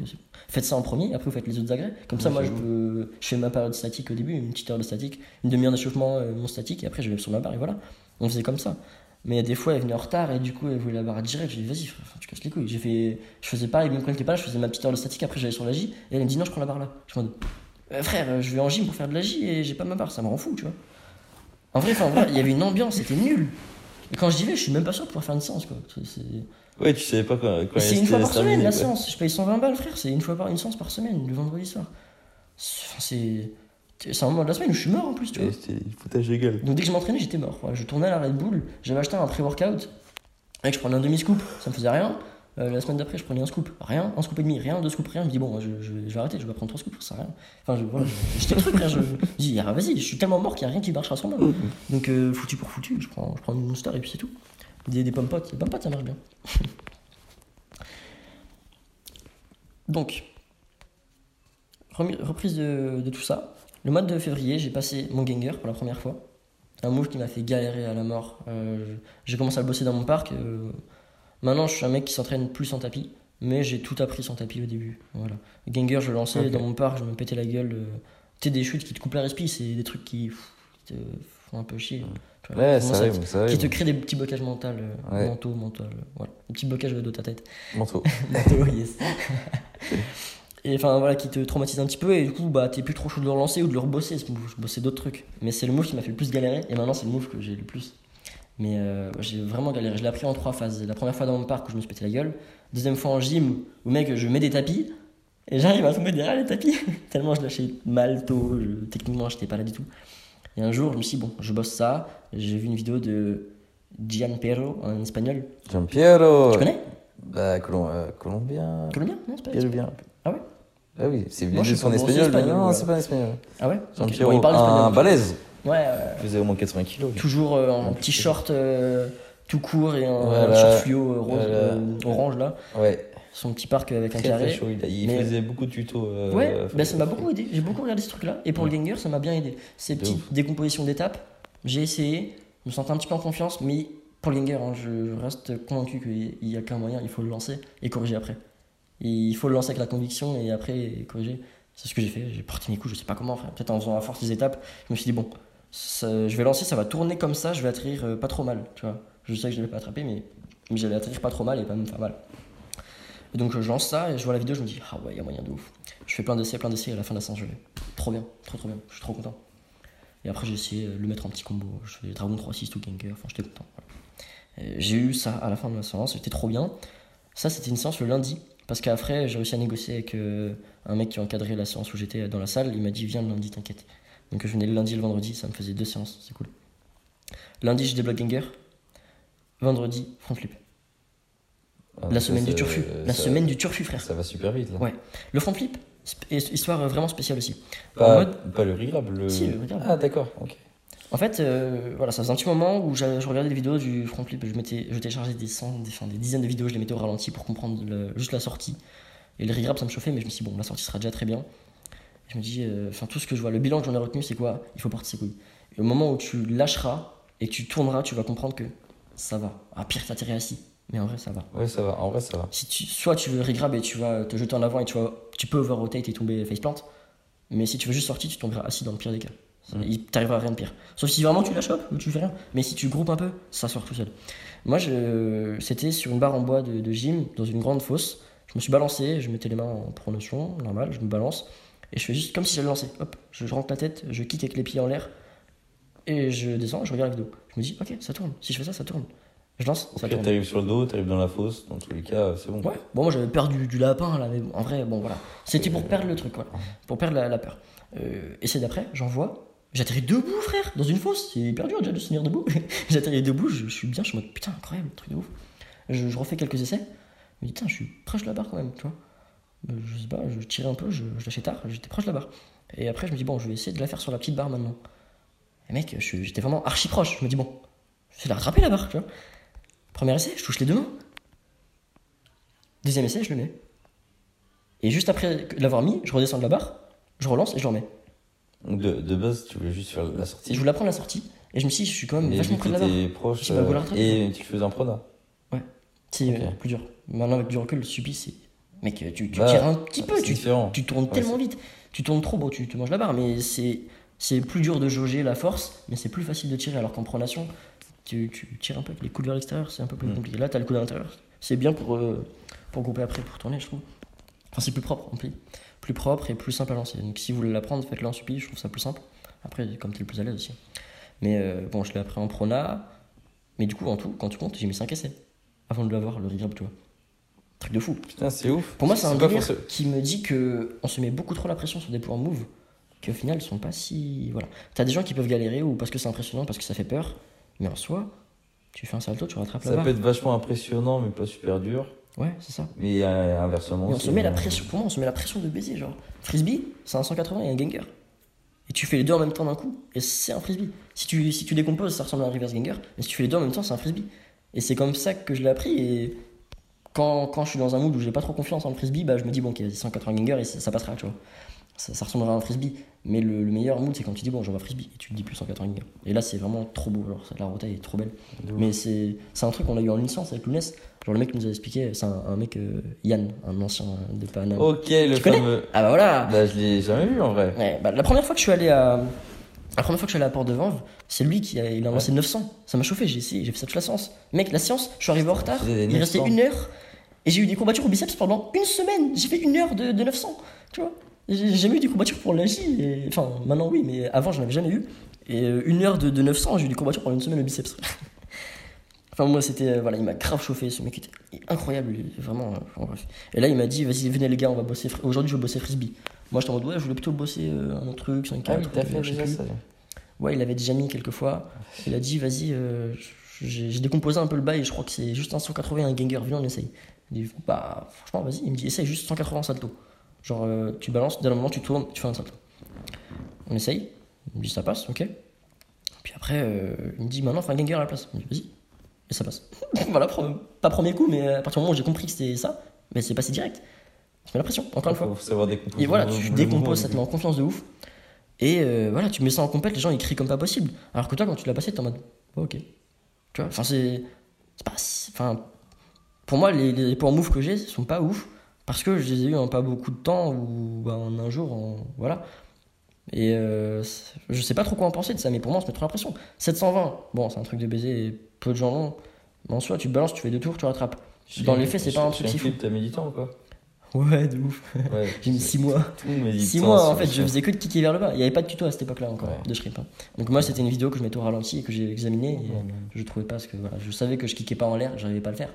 Faites ça en premier, après vous faites les autres agrès. Comme ça, moi, je, j'avoue. peux, je fais ma période statique au début, une petite heure de statique, une demi-heure d'échauffement, euh, mon statique, et après je vais sur ma barre, et voilà. On faisait comme ça. Mais des fois, elle venait en retard, et du coup, elle voulait la barre direct. J'ai dit, vas-y, tu casses les couilles. J'ai fait, je faisais pareil, même quand elle était pas là, je faisais ma petite heure de statique, après j'allais sur la J, et elle me dit, non, je prends la barre là. Je me dis, Euh, frère, euh, je vais en gym pour faire de la J, et j'ai pas ma barre, ça me rend fou, tu vois. En vrai, en vrai, il y avait une ambiance, c'était nul. Et quand je dis vais, je suis même pas sûr de pouvoir faire une séance, quoi. Ouais, tu savais pas quoi. c'est une fois par semaine la séance. Je paye 120 balles, frère. C'est une fois par une séance par semaine, le vendredi soir. C'est un moment de la semaine où je suis mort en plus, tu vois. C'était foutage de gueule. Donc dès que je m'entraînais, j'étais mort. Je tournais à la Red Bull. J'avais acheté un pré-workout. Mec, je prenais un demi-scoop, ça me faisait rien. Euh, la semaine d'après, je prenais un scoop. Rien, un scoop et demi, rien, deux scoops, rien. Je me dis, bon, je, vais arrêter, je vais prendre trois scoops, ça sert à rien. Enfin, je, voilà, j'étais truc. Je, dis, ah, vas-y, je suis tellement mort qu'il n'y a rien qui marchera sur moi. Donc, euh, foutu pour foutu, je prends, je prends une monster et puis c'est tout. Des, des pommes les pommes ça marche bien. Donc, reprise de, tout ça. Le mois de février, j'ai passé mon Ganger pour la première fois. Un move qui m'a fait galérer à la mort. Euh, j'ai commencé à le bosser dans mon parc. Maintenant, je suis un mec qui s'entraîne plus en tapis, mais j'ai tout appris sans tapis au début. Voilà. Ganger, je le lançais dans mon parc, je me pétais la gueule. euh, tu sais, des chutes qui te coupent la respi, c'est des trucs qui, pff, qui te font un peu chier. tu vois. Ouais, ça ça- arrive, qui te arrive. crée des petits blocages mentaux, euh, Ouais. mentaux, mentaux, euh, voilà. Des petits blocages de ta tête. Manteau. Mentaux, yes. Et enfin voilà, qui te traumatise un petit peu et du coup bah t'es plus trop chaud de le relancer ou de le rebosser, je bossais d'autres trucs. Mais c'est le move qui m'a fait le plus galérer et maintenant c'est le move que j'ai le plus. Mais euh, j'ai vraiment galéré, je l'ai appris en trois phases. La première fois dans mon parc où je me suis pété la gueule, deuxième fois en gym où mec je mets des tapis et j'arrive à tomber derrière les tapis tellement je lâchais mal tôt, je- techniquement j'étais pas là du tout. Et un jour je me suis dit bon je bosse ça, j'ai vu une vidéo de Gian Perro en espagnol. Giampiero. Tu connais? Bah, Colom- euh, colombien. Colombien? Non c'est pas Péruvien. Ah ouais? Ah oui, c'est venu suis son espagnol. Non, c'est pas espagnol. Ah ouais? Ok. Giampiero, Bon, il parle espagnol. un balèze. Ouais, ouais. Il faisait au moins 80 kilos. lui. Toujours euh, en petit short euh, tout court et un, Voilà. un short fluo euh, rose, Voilà. euh, orange là. Ouais, Son petit parc avec un carré. chaud. Il, a- il Mais- faisait beaucoup de tutos. Ouais, bah, ça m'a beaucoup aidé. J'ai beaucoup regardé ce truc là. Et pour le ganger, ça m'a bien aidé. Ces petites ouf. décompositions d'étapes, j'ai essayé. Je me sentais un petit peu en confiance. Mais pour le ganger, hein, je reste convaincu qu'il n'y a qu'un moyen. Il faut le lancer et corriger après. Il faut le lancer avec la conviction et après corriger. C'est ce que j'ai fait. J'ai porté mes coups, je sais pas comment. Peut-être en faisant à force les étapes. Je me suis dit, bon, je vais lancer, ça va tourner comme ça, je vais atterrir euh, pas trop mal. Tu vois. Je sais que je ne vais pas attraper, mais, mais j'allais atterrir pas trop mal et pas me faire mal. Et donc je lance ça et je vois la vidéo, je me dis, ah ouais, il y a moyen de ouf. Je fais plein d'essais, plein d'essais et à la fin de la séance, je l'ai. Trop bien, trop trop bien, je suis trop content. Et après, j'ai essayé de le mettre en petit combo. Je fais Dragon 3-6 tout Ganger, enfin, j'étais content. J'ai eu ça à la fin de la séance, c'était trop bien. Ça, c'était une séance le lundi, parce qu'après, j'ai réussi à négocier avec euh, un mec qui encadrait la séance où j'étais dans la salle. Il m'a dit, viens le lundi, t'inquiète. Donc je venais le lundi et le vendredi, ça me faisait deux séances, c'est cool. Lundi, je débloque Ganger. Vendredi, front flip. ah, La semaine du turfu. La ça- semaine du turfu, frère. Ça va super vite là. Ouais. Le front flip, histoire vraiment spéciale aussi. En Pas, mode, pas le regrab, le. Si, le. Ah, d'accord, ok. En fait, euh, voilà, ça faisait un petit moment où je regardais des vidéos du front flip, je, mettais, je téléchargeais des, cent- des, enfin, des dizaines de vidéos, je les mettais au ralenti pour comprendre le- juste la sortie. Et le regrab, ça me chauffait, mais je me suis dit, bon, la sortie sera déjà très bien. Je me dis, euh, enfin, tout ce que je vois, le bilan que j'en ai retenu, c'est quoi? Il faut porter ses couilles. Et au moment où tu lâcheras et que tu tourneras, tu vas comprendre que ça va. Ah, pire, t'atterris assis. Mais en vrai, ça va. Ouais, ça va, en vrai, ça va. Si tu, soit tu veux regrab et tu vas te jeter en avant et tu, vas, tu peux over-rotate et tomber faceplant, mais si tu veux juste sortir, tu tomberas assis dans le pire des cas. Mm. Il t'arrivera rien de pire. Sauf si vraiment tu lâches hop ou tu fais rien. Mais si tu groupes un peu, ça sort tout seul. Moi, je, c'était sur une barre en bois de, de gym, dans une grande fosse. Je me suis balancé, je mettais les mains en pronotion, normal, je me balance. Et je fais juste comme si j'allais lancer. Hop, je, rentre la tête, je kick avec les pieds en l'air. Et je descends, je regarde la vidéo. Je me dis, ok, ça tourne. Si je fais ça, ça tourne. Je lance, ça Ok, tourne. t'arrives sur le dos, t'arrives dans la fosse, dans tous les cas, c'est bon. Ouais, bon, moi j'avais peur du, du lapin là, mais bon, en vrai, bon voilà. C'était pour perdre le truc, voilà. Pour perdre la, la peur. Euh, essai d'après, j'en vois. J'atterris debout, frère, dans une fosse. C'est hyper dur déjà de se tenir debout. J'atterris debout, je, je suis bien, je suis en mode putain, incroyable, truc de ouf. Je, je refais quelques essais. Je me dis, putain, je suis proche de la barre quand même, tu vois. Euh, Je sais pas, je tirais un peu, je, je lâchais tard, j'étais proche de la barre. Et après, je me dis, bon, je vais essayer de la faire sur la petite barre maintenant. Et mec, j'étais vraiment archi proche. Je me dis, bon, je vais la rattraper la barre, tu vois. Premier essai, je touche les deux mains. Deuxième essai, je le mets. Et juste après l'avoir mis, je redescends de la barre, je relance et je le remets. Donc de, de base, tu voulais juste faire la sortie. Je voulais prendre la sortie et je me suis dit, je suis quand même Mais vachement près de la barre. proche, euh, et tu faisais un prona. C'est Ok. euh, plus dur. Maintenant, avec du recul, le subi, c'est. Mec, tu, tu Bah, tires un petit peu, C'est tu, tu tournes Ouais, tellement vite. Tu tournes trop, bon, tu te manges la barre, mais c'est. C'est plus dur de jauger la force, mais c'est plus facile de tirer. Alors qu'en pronation, tu, tu tires un peu avec les coudes vers l'extérieur, c'est un peu plus Mm. compliqué. Là, t'as le coude à l'intérieur. C'est bien pour, euh, pour grouper après, pour tourner, je trouve. Enfin, c'est plus propre en pli. Plus propre et plus simple à lancer. Donc, si vous voulez l'apprendre, faites-le en suppi, je trouve ça plus simple. Après, comme t'es le plus à l'aise aussi. Mais euh, bon, je l'ai appris en prona. Mais du coup, en tout, quand tu comptes, j'ai mis 5 essais avant de l'avoir, le regrab, tu vois. Truc de fou. Putain, c'est ouf. Pour moi, c'est un délire forcément- qui me dit que on se met beaucoup trop la pression sur des points move, qu'au final, ils sont pas si. Voilà. T'as des gens qui peuvent galérer ou parce que c'est impressionnant, parce que ça fait peur, mais en soi, tu fais un salto, tu rattrapes la Ça peut être vachement impressionnant, mais pas super dur. Ouais, c'est ça. Mais euh, inversement. On se met la pression, pour moi, on se met la pression de baiser, genre. Frisbee, c'est un 180 et un ganger. Et tu fais les deux en même temps d'un coup, et c'est un frisbee. Si tu, si tu décomposes, ça ressemble à un reverse ganger, mais si tu fais les deux en même temps, c'est un frisbee. Et c'est comme ça que je l'ai appris, et quand, quand je suis dans un mood où j'ai pas trop confiance en le frisbee, bah je me dis, bon, ok, vas-y, 180 ganger, et ça, ça passera, tu vois. Ça, ça ressemblera à un frisbee. Mais le, le meilleur mood, c'est quand tu dis, bon, j'envoie frisbee, et tu te dis plus 180 ganger. Et là, c'est vraiment trop beau, genre, la rota est trop belle. Mais c'est un truc qu'on a eu en licence avec Lounès. Genre, le mec nous a expliqué, c'est un, un mec, euh, Yann, un ancien de Paname. Ok, le Tu fameux. Ah bah voilà Bah, je l'ai jamais vu en vrai. Ouais, bah, la première fois que je suis allé à la première fois que je suis allé à Port de Vanves, c'est lui qui a, il a lancé 900. Ça m'a chauffé, j'ai essayé, j'ai fait ça toute la séance. Mec, la séance, je suis arrivé en retard, il restait 900. une heure et j'ai eu des courbatures au biceps pendant une semaine. J'ai fait une heure de, de 900, tu vois. J'ai jamais eu des courbatures pour et... enfin maintenant oui, mais avant j'en avais jamais eu. Et euh, une heure de, de 900, j'ai eu des courbatures pendant une semaine au biceps. enfin moi c'était, euh, voilà, il m'a grave chauffé, ce mec était incroyable, vraiment, euh, enfin, bref. Et là il m'a dit, vas-y venez les gars, on va bosser, aujourd'hui je veux bosser frisbee. Moi j'étais en mode, ouais, je voulais plutôt bosser euh, un autre truc, 5 Ah oui, t'as fait déjà ça. Ouais, il avait déjà mis quelques fois. Il a dit, vas-y, euh, j'ai décomposé un peu le bail, je crois que c'est juste un 180 un ganger, viens on essaye. Il dit, bah franchement, vas-y, il me dit, essaye juste 180 salto. Genre, euh, tu balances, d'un moment tu tournes, tu fais un salto. On essaye, il me dit, ça passe, ok. Puis après, euh, il me dit, maintenant fais un ganger à la place. Il me dit, vas-y, et ça passe. voilà, pas premier coup, mais à partir du moment où j'ai compris que c'était ça, mais c'est passé direct. Tu mets la pression, encore une fois. Et voilà, tu décomposes, ça te du met en confiance de ouf. Et euh, voilà, tu mets ça en compète, les gens ils crient comme pas possible. Alors que toi, quand tu l'as passé, t'es en mode, oh, ok. Tu vois, enfin, c'est. c'est Enfin, pour moi, les, les points move que j'ai sont pas ouf. Parce que je les ai eu en pas beaucoup de temps ou bah, en un jour, en- voilà. Et euh, je sais pas trop quoi en penser de ça, mais pour moi, on se met trop la pression. 720, bon, c'est un truc de baiser, et peu de gens l'ont. Mais en soi, tu balances, tu fais deux tours, tu rattrapes. Dans les faits, c'est pas un truc si fou. T'as méditant ou quoi Ouais, de ouf. Ouais. J'ai mis 6 mois. Tout méditant. 6 mois, en fait, je faisais que de kicker vers le bas. Il n'y avait pas de tuto à cette époque-là encore, Ouais. de shrimp. hein. Donc moi, c'était une vidéo que je mettais au ralenti et que j'ai examinée. Et Ouais, je trouvais pas, parce que voilà, je savais que je kickais pas en l'air, j'arrivais pas à le faire.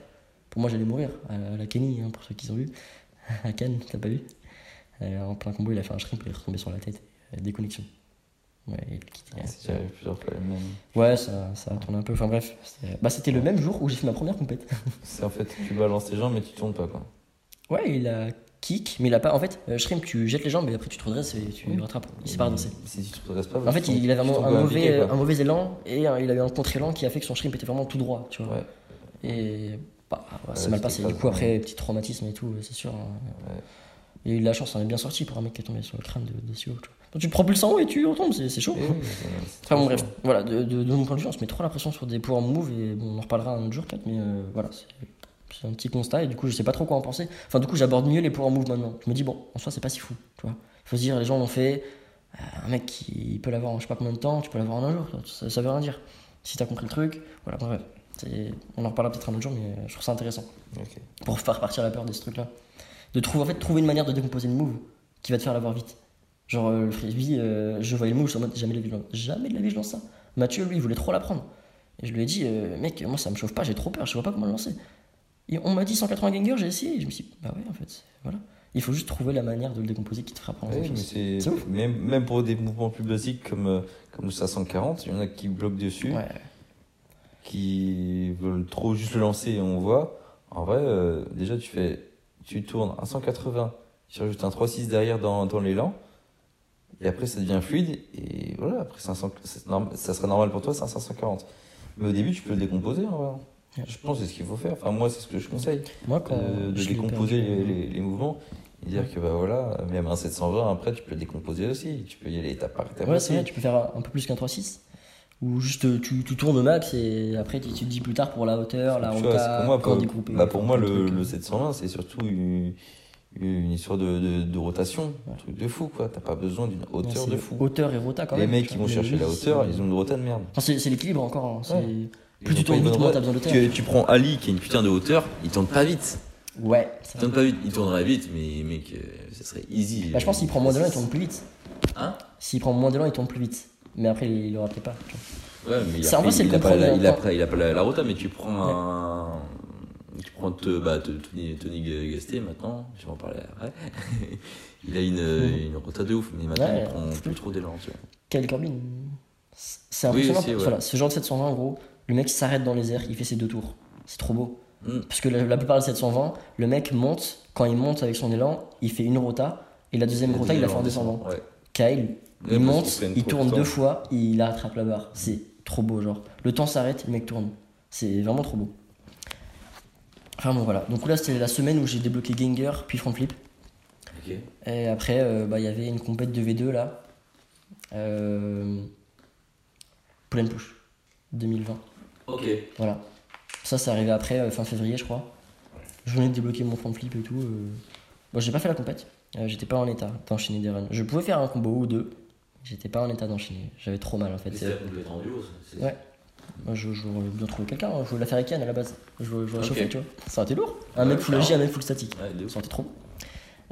Pour moi, j'allais mourir. À la Kenny, hein, pour ceux qui ont vu. À Cannes, t'as pas vu Euh, En plein combo, il a fait un shrimp il est retombé sur la tête. Euh, déconnexion. Ouais, il quittait. Ouais, C'est déjà plusieurs fois même. Ouais, ça, ça a tourné un peu. Enfin bref, c'était bah, c'était le même jour où j'ai fait ma première compète. C'est en fait, tu balances tes jambes, mais tu tournes pas quoi. Ouais, il a kick, mais il a pas. En fait, euh, shrimp, tu jettes les jambes et après tu te redresses et tu Oui. rattrapes. Il s'est pas redressé. Si tu te redresses pas, En fait, il avait un tombes mauvais, quoi. un mauvais élan et euh, il a eu un contre-élan qui a fait que son shrimp était vraiment tout droit, tu vois. Ouais. Et bah, c'est mal passé. pas Du coup, après, petit traumatisme et tout, c'est sûr. hein. Ouais. Il a eu de la chance, on est bien sorti pour un mec qui est tombé sur le crâne de, de CEO, tu vois. Tu te prends plus le sang et tu retombes, c'est chaud. Oui, Enfin bon, bref, voilà, de, de, de mon point de vue, on se met trop la pression sur des power move et bon, on en reparlera un autre jour peut-être, mais euh, voilà, c'est un petit constat et du coup, je sais pas trop quoi en penser. Enfin, du coup, j'aborde mieux les power move maintenant. Je me dis, bon, en soi, c'est pas si fou, tu vois. Il faut se dire, les gens l'ont fait, euh, un mec qui peut l'avoir en je sais pas combien de temps, tu peux l'avoir en un jour, ça, ça veut rien dire. Si t'as compris le truc, voilà, bref. On en reparlera peut-être un autre jour, mais je trouve ça intéressant pour faire partir la peur de ce truc-là. De trouver, en fait, trouver une manière de décomposer le move qui va te faire l'avoir vite. Genre, euh, le frisbee, euh, je voyais le move, je suis en mode jamais de la vie, je jamais de la vie, je lance ça. Mathieu, lui, il voulait trop l'apprendre. Et je lui ai dit, euh, mec, moi, ça me chauffe pas, j'ai trop peur, je vois pas comment le lancer. Et on m'a dit 180 ganger, j'ai essayé, et je me suis dit, bah ouais, en fait, voilà. Il faut juste trouver la manière de le décomposer qui te fera prendre mais c'est ouf. même, même pour des mouvements plus basiques comme, comme le 540, il y en a qui bloquent dessus, Ouais. Qui veulent trop juste le lancer et on voit. En vrai, euh, déjà tu fais, tu tournes un 180, tu rajoutes un 3-6 derrière dans, dans l'élan, et après ça devient fluide, et voilà, après c'est un cent- c'est norm- ça sera normal pour toi, c'est un 540. Mais au début, tu peux le décomposer en vrai. Je pense que c'est ce qu'il faut faire. Enfin, moi, c'est ce que je conseille. Moi, quand euh, de décomposer les, les- les mouvements et dire que bah voilà, même un 720 après tu peux le décomposer aussi, tu peux y aller étape par étape Ouais, c'est vrai, tu peux faire un peu plus qu'un 3-6. Ou juste euh, tu, tu tournes au max et après tu, tu te dis plus tard pour la hauteur, la rota, pour moi, quand pour, découper. bah, pour moi de le, le 720 c'est surtout une, une histoire de, de, de rotation, un truc de fou quoi, t'as pas besoin d'une hauteur de fou. Hauteur et rota quand Les même. mecs tu qui vont chercher la hauteur, ils ont une rota de merde. C'est l'équilibre encore. hein, Ouais. Plus tu tournes vite, moins t'as besoin d'hauteur. Tu, tu prends Ali qui a une putain de hauteur, il tourne pas vite. Ouais. Il tourne pas vite, il tournerait vite, mais mec, euh, ça serait easy. Bah, je pense qu'il prend moins d'élan, il tourne plus vite. Hein? S'il prend moins d'élan, il tourne plus vite. Mais après, il il aura peut-être pas. Ouais, mais il C'est- a, vrai, il, il a pas, la, il a pas- il a pas la, la rota, mais tu prends un. Tu prends te, bah, te- Tony, Tony Gasté maintenant, je vais en parler après. il a une, une rota de ouf, mais maintenant Ouais, il prend plus trop d'élan. Kyle Corbin, c'est Oui, impressionnant. ouais. Voilà, ce genre de 720, en gros, le mec s'arrête dans les airs, il fait ses deux tours. C'est trop beau. Mm. Parce que la, la plupart des 720, le mec monte, quand il monte avec son élan, il fait une rota, et la deuxième rota, il la fait en descendant. Ouais. Kyle, Ouais, il monte, il tourne deux fois, il rattrape la barre. C'est trop beau, genre. Le temps s'arrête, le mec tourne. C'est vraiment trop beau. Enfin bon, voilà. Donc là, c'était la semaine où j'ai débloqué Ganger, puis Front Flip. Et après, euh, bah, il y avait une compète de V2 là. Euh... Pull and Push 2020. Ok. Voilà. Ça, c'est arrivé après, euh, fin février, je crois. Je venais de débloquer mon front flip et tout. euh. Bon, j'ai pas fait la compète. J'étais pas en état d'enchaîner des runs. Je pouvais faire un combo ou deux. J'étais pas en état d'enchaîner. J'avais trop mal en fait. C'est- Ouais. Moi, je, bien trouver quelqu'un. hein. Je voulais la faire avec Yann à la base. Je voulais, je voulais chauffer, tu vois. Ça aurait été lourd. Un Ouais, mec full clairement. un mec full statique. Ouais. Ça aurait été trop bon.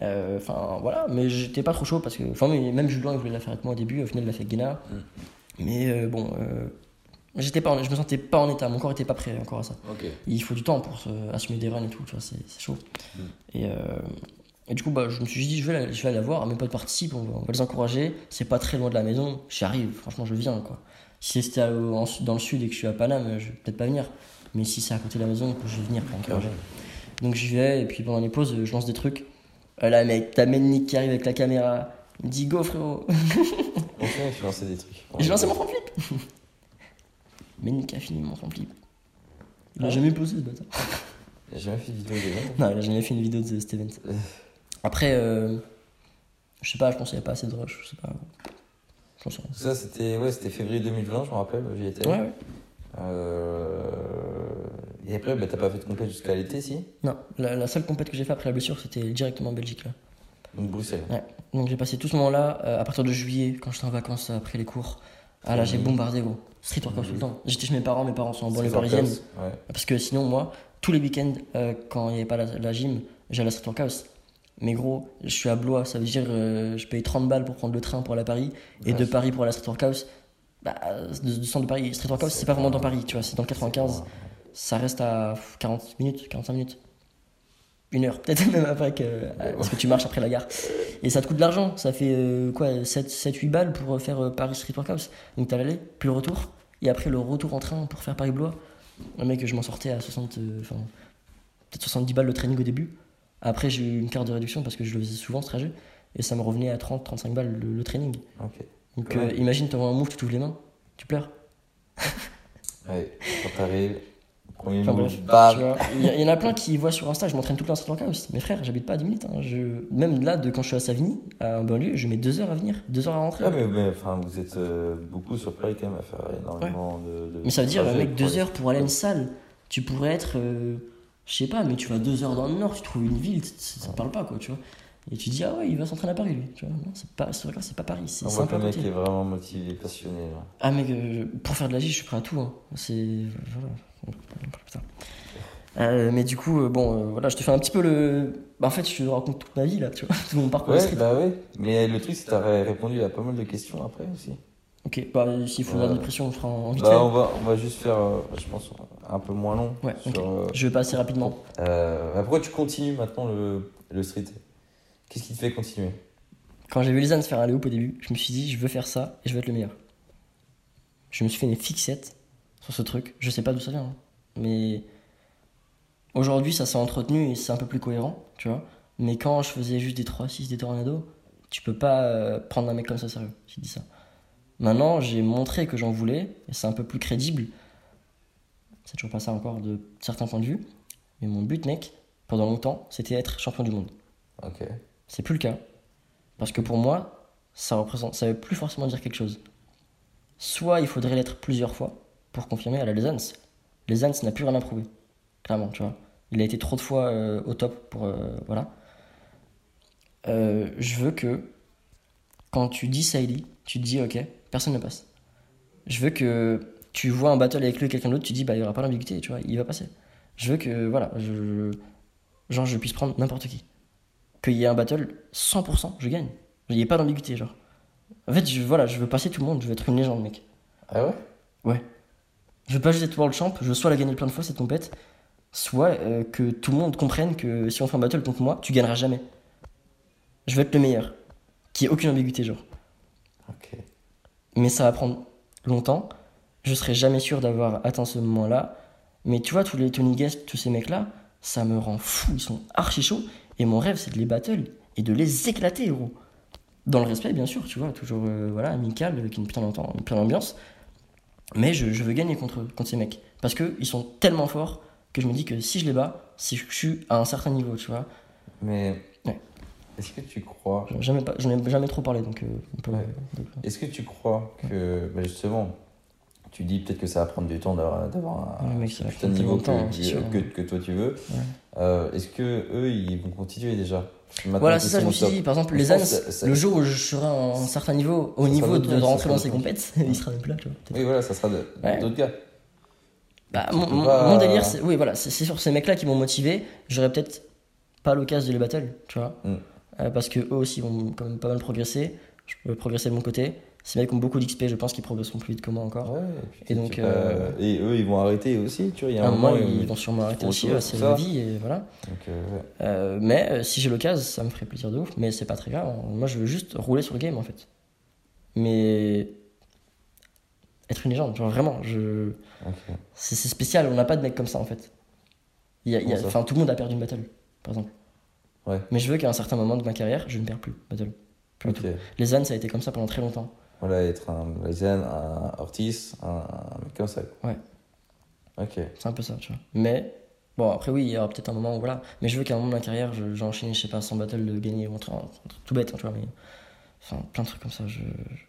Euh, Enfin, voilà. Mais j'étais pas trop chaud parce que. Enfin, mais même Julien, il voulait la faire avec moi au début. Au final, il l'a fait avec Guénard. Mm. Mais euh, bon. euh, J'étais pas, en- je me sentais pas en état, mon corps était pas prêt encore à ça. Il faut du temps pour se- assumer des runs et tout, tu vois, c'est c'est chaud. Mm. Et, euh, et du coup, bah, je me suis dit, je vais, la- je vais aller la voir, mes potes participent, on va, on va les encourager. C'est pas très loin de la maison, j'y arrive, franchement, je viens, quoi. Si c'était dans le sud et que je suis à Paname, je vais peut-être pas venir. Mais si c'est à côté de la maison, je vais venir pour encourager. Donc j'y vais, et puis pendant les pauses, je lance des trucs. Euh, là, mec, t'as Nick qui arrive avec la caméra. Il me dit, go, frérot. Enfin, il faut lancer des trucs. Et j'ai lancé mon flip. Nick a fini mon flip. Il a Ah. jamais posé, ce bâtard. J'ai jamais fait de vidéo de. Non, il a jamais fait une vidéo de cet event. Après, euh, je sais pas, je pense qu'il n'y pas assez de rush, je sais pas. Ça, c'était ouais, février 2020, je me rappelle, j'y étais. Ouais, ouais. Euh, Et après, bah, t'as pas fait de compète jusqu'à l'été, si? Non, la, la seule compète que j'ai fait après la blessure, c'était directement en Belgique. Là. Donc Bruxelles. Donc j'ai passé tout ce moment-là, euh, à partir de juillet, quand j'étais en vacances après les cours. Ah là, j'ai Mhm. bombardé, gros. Street workout tout le temps. J'étais chez mes parents, mes parents sont en banlieue parisienne. Ouais. Parce que sinon, moi, tous les week-ends, euh, quand il n'y avait pas la, la gym, j'allais à Street Workhouse. Mais gros, je suis à Blois, ça veut dire euh, je paye 30 balles pour prendre le train pour aller à Paris. Et Ouais, de Paris pour aller à Street Workhouse, bah, de, du centre de Paris, Street Workhouse, c'est pas vraiment dans Paris, tu vois, c'est dans le 95. Ça reste à 40 minutes, 45 minutes. Une heure, peut-être même après, que, euh, parce que tu marches après la gare. Et ça te coûte de l'argent, ça fait euh, quoi, 7-8 balles pour faire euh, Paris Street Workhouse. Donc t'as l'aller, puis le retour, et après le retour en train pour faire Paris-Blois. Le mec, je m'en sortais à 60, euh, enfin, peut-être 70 balles le training au début. Après, j'ai eu une carte de réduction parce que je le faisais souvent ce trajet. Et ça me revenait à 30-35 balles le, le training. Donc Ouais. euh, imagine, t'envoies un move, tu t'ouvres les mains, tu pleures. Ouais, quand t'arrives, premier Enfin, move, tu bam. Il y, en a plein qui voient sur Insta, je m'entraîne tout le temps à Street Workhouse. Mais frère, j'habite pas à 10 minutes. hein. Je... Même là, de quand je suis à Savigny, à un banlieue, je mets 2 heures à venir, 2 heures à rentrer. Ouais, mais, mais, enfin, vous êtes euh, beaucoup sur Paris quand même à faire énormément de, de- Mais ça veut dire, mec, pour 2 aller- heures pour aller à une salle. Tu pourrais être, euh, je sais pas, mais tu vas 2 heures dans le nord, tu trouves une ville, ça te parle pas quoi, tu vois. Et tu dis, ah ouais, il va s'entraîner à Paris lui, tu vois. Non, c'est pas, c'est pas Paris, c'est On le mec côté. est vraiment motivé, passionné. là. Ah mec, euh, pour faire de la J, je suis prêt à tout. hein. C'est voilà. Euh, mais du coup, euh, bon, euh, voilà, je te fais un petit peu le. Bah, en fait, je te raconte toute ma vie là, tu vois, tout mon parcours Ouais, bah ouais. Mais le truc, c'est que t'as répondu à pas mal de questions après aussi. Ok, bah s'il faut Ouais. la dépression, on fera en vite Bah, on, va, on va juste faire, euh, je pense, un peu moins long. Ouais, sur, euh, Je vais passer rapidement. euh, bah, pourquoi tu continues maintenant le, le street? Qu'est-ce qui te fait continuer? Quand j'ai vu les ânes faire un léop au début, je me suis dit, je veux faire ça et je veux être le meilleur. Je me suis fait une fixette sur ce truc. Je sais pas d'où ça vient, hein. mais aujourd'hui, ça s'est entretenu et c'est un peu plus cohérent, tu vois. Mais quand je faisais juste des 3-6, des tornados, tu peux pas euh, prendre un mec comme ça sérieux. J'ai dit ça. Maintenant, j'ai montré que j'en voulais et c'est un peu plus crédible. C'est toujours pas ça encore de certains points de vue. Mais mon but, mec, pendant longtemps, c'était être champion du monde. Ok. C'est plus le cas. Parce que pour moi, ça représente, ça veut plus forcément dire quelque chose. Soit il faudrait l'être plusieurs fois pour confirmer à la. Les Ans n'a plus rien à prouver. Clairement, tu vois. Il a été trop de fois euh, au top pour. euh, voilà. Euh, je veux que quand tu dis Saïli, tu te dis ok, personne ne passe. Je veux que tu vois un battle avec lui et quelqu'un d'autre, tu dis bah il y aura pas d'ambiguïté, tu vois, il va passer. Je veux que voilà, je, genre je puisse prendre n'importe qui qu'il y ait un battle, 100%, je gagne. Il n'y a pas d'ambiguïté, genre. En fait, je, voilà, je veux passer tout le monde, je veux être une légende, mec. Ah ouais? Ouais. Je veux pas juste être world champ, je veux soit la gagner plein de fois cette compète, soit euh, que tout le monde comprenne que si on fait un battle contre moi, tu gagneras jamais. Je veux être le meilleur. Qu'il n'y ait aucune ambiguïté, genre. Mais ça va prendre longtemps. Je serai jamais sûr d'avoir atteint ce moment-là. Mais tu vois, tous les Tony Guest, tous ces mecs-là, ça me rend fou. Ils sont archi chauds. Et mon rêve, c'est de les battle et de les éclater, gros. Dans le respect, bien sûr, tu vois, toujours euh, voilà, amical, avec une putain une putain d'ambiance. Mais je, je veux gagner contre, contre ces mecs. Parce qu'ils sont tellement forts que je me dis que si je les bats, si je suis à un certain niveau, tu vois. Mais Ouais. Est-ce que tu crois J'en ai jamais, pas- ai jamais trop parlé, donc euh. Ouais. donc, Est-ce que tu crois que bah, justement, tu dis peut-être que ça va prendre du temps d'avoir un Ouais, putain de niveau que, que, que toi tu veux Euh, Est-ce que eux ils vont continuer déjà? Maintenant Voilà, c'est ça, je me suis dit, par exemple, les ça- le jour où je serai à un certain niveau, au Ça niveau de, rentrer dans ces compètes, il sera même là, tu vois. Oui, voilà, ça sera d'autres gars. Bah, mon, pas- mon délire, c'est oui, voilà, sur ces mecs-là qui m'ont motivé. J'aurais peut-être pas l'occasion de les battle, tu vois. Mm. Euh, parce que eux aussi vont quand même pas mal progresser. Je peux progresser de mon côté. Ces mecs ont beaucoup d'XP, je pense qu'ils progresseront plus vite que moi encore. Ouais, Et donc, euh, et eux ils vont arrêter aussi, tu vois. Il y a à un moment, ils vont sûrement arrêter aussi, ouais, c'est la vie, et voilà. Donc, euh, ouais. Euh, mais si j'ai l'occasion, ça me ferait plaisir de ouf. Mais c'est pas très grave. Moi, je veux juste rouler sur le game en fait. Mais être une légende, genre vraiment, je... C'est spécial. On n'a pas de mec comme ça en fait. Il y a, il y a- Comment ça enfin, tout le monde a perdu une battle, par exemple. Ouais. Mais je veux qu'à un certain moment de ma carrière, je ne perds plus battle. Plus Ok. du tout. Les ânes, ça a été comme ça pendant très longtemps. Voilà, être un Ryzen, un Ortiz, un, un mec comme ça. Ouais. Ok. C'est un peu ça, tu vois. Mais bon, après, oui, il y aura peut-être un moment où voilà. Mais je veux qu'à un moment de ma carrière, je- j'ai enchaîné, je sais pas, 100 battles de gagner un tout bête, hein, tu vois. Mais enfin, plein de trucs comme ça. Je,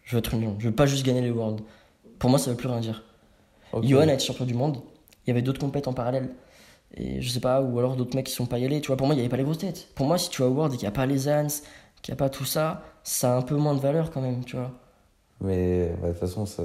je veux être une. Je veux pas juste gagner les Worlds. Pour moi, ça veut plus rien dire. Ok. Johan a été champion du monde. Il y avait d'autres compètes en parallèle. Et je sais pas, ou alors d'autres mecs qui sont pas y allés. Tu vois, pour moi, il y avait pas les grosses têtes. Pour moi, si tu vas au World et qu'il n'y a pas les Ans, qu'il n'y a pas tout ça, ça a un peu moins de valeur quand même, tu vois. Mais bah, de toute façon, ça.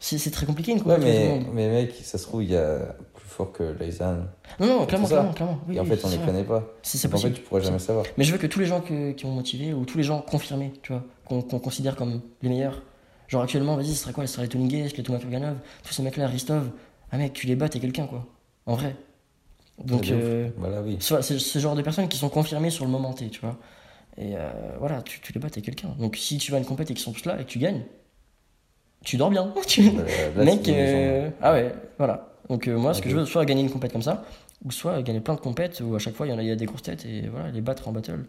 C'est c'est très compliqué une Ouais, compète du mais, mais mec, ça se trouve, il y a plus fort que Ryzen. Non, non, clairement, clairement, clairement. Oui, et en oui, fait, on c'est les connaît pas. C'est c'est en fait, tu pourras jamais savoir. Mais je veux que tous les gens que- qui ont motivé, ou tous les gens confirmés, tu vois, qu'on qu'on considère comme les meilleurs. Genre actuellement, vas-y, ce serait quoi Ce serait les Tony les Thomas Kurganov, tous ces mecs-là, Ristov. Ah mec, tu les bats, t'es quelqu'un, quoi. En vrai. Donc, ouf. euh, Voilà, oui. c'est ce genre de personnes qui sont confirmées sur le moment T, tu vois. Et euh, voilà, tu, tu les bats, t'es quelqu'un. Donc si tu vas à une compète et qu'ils sont tous là et que tu gagnes, tu dors bien. Tu- Là, là, Mec, euh, ah ouais, voilà. Donc moi, ce que je veux, soit gagner une compète comme ça, ou soit gagner plein de compètes où à chaque fois il y en a, il y a des grosses têtes et voilà, les battre en battle.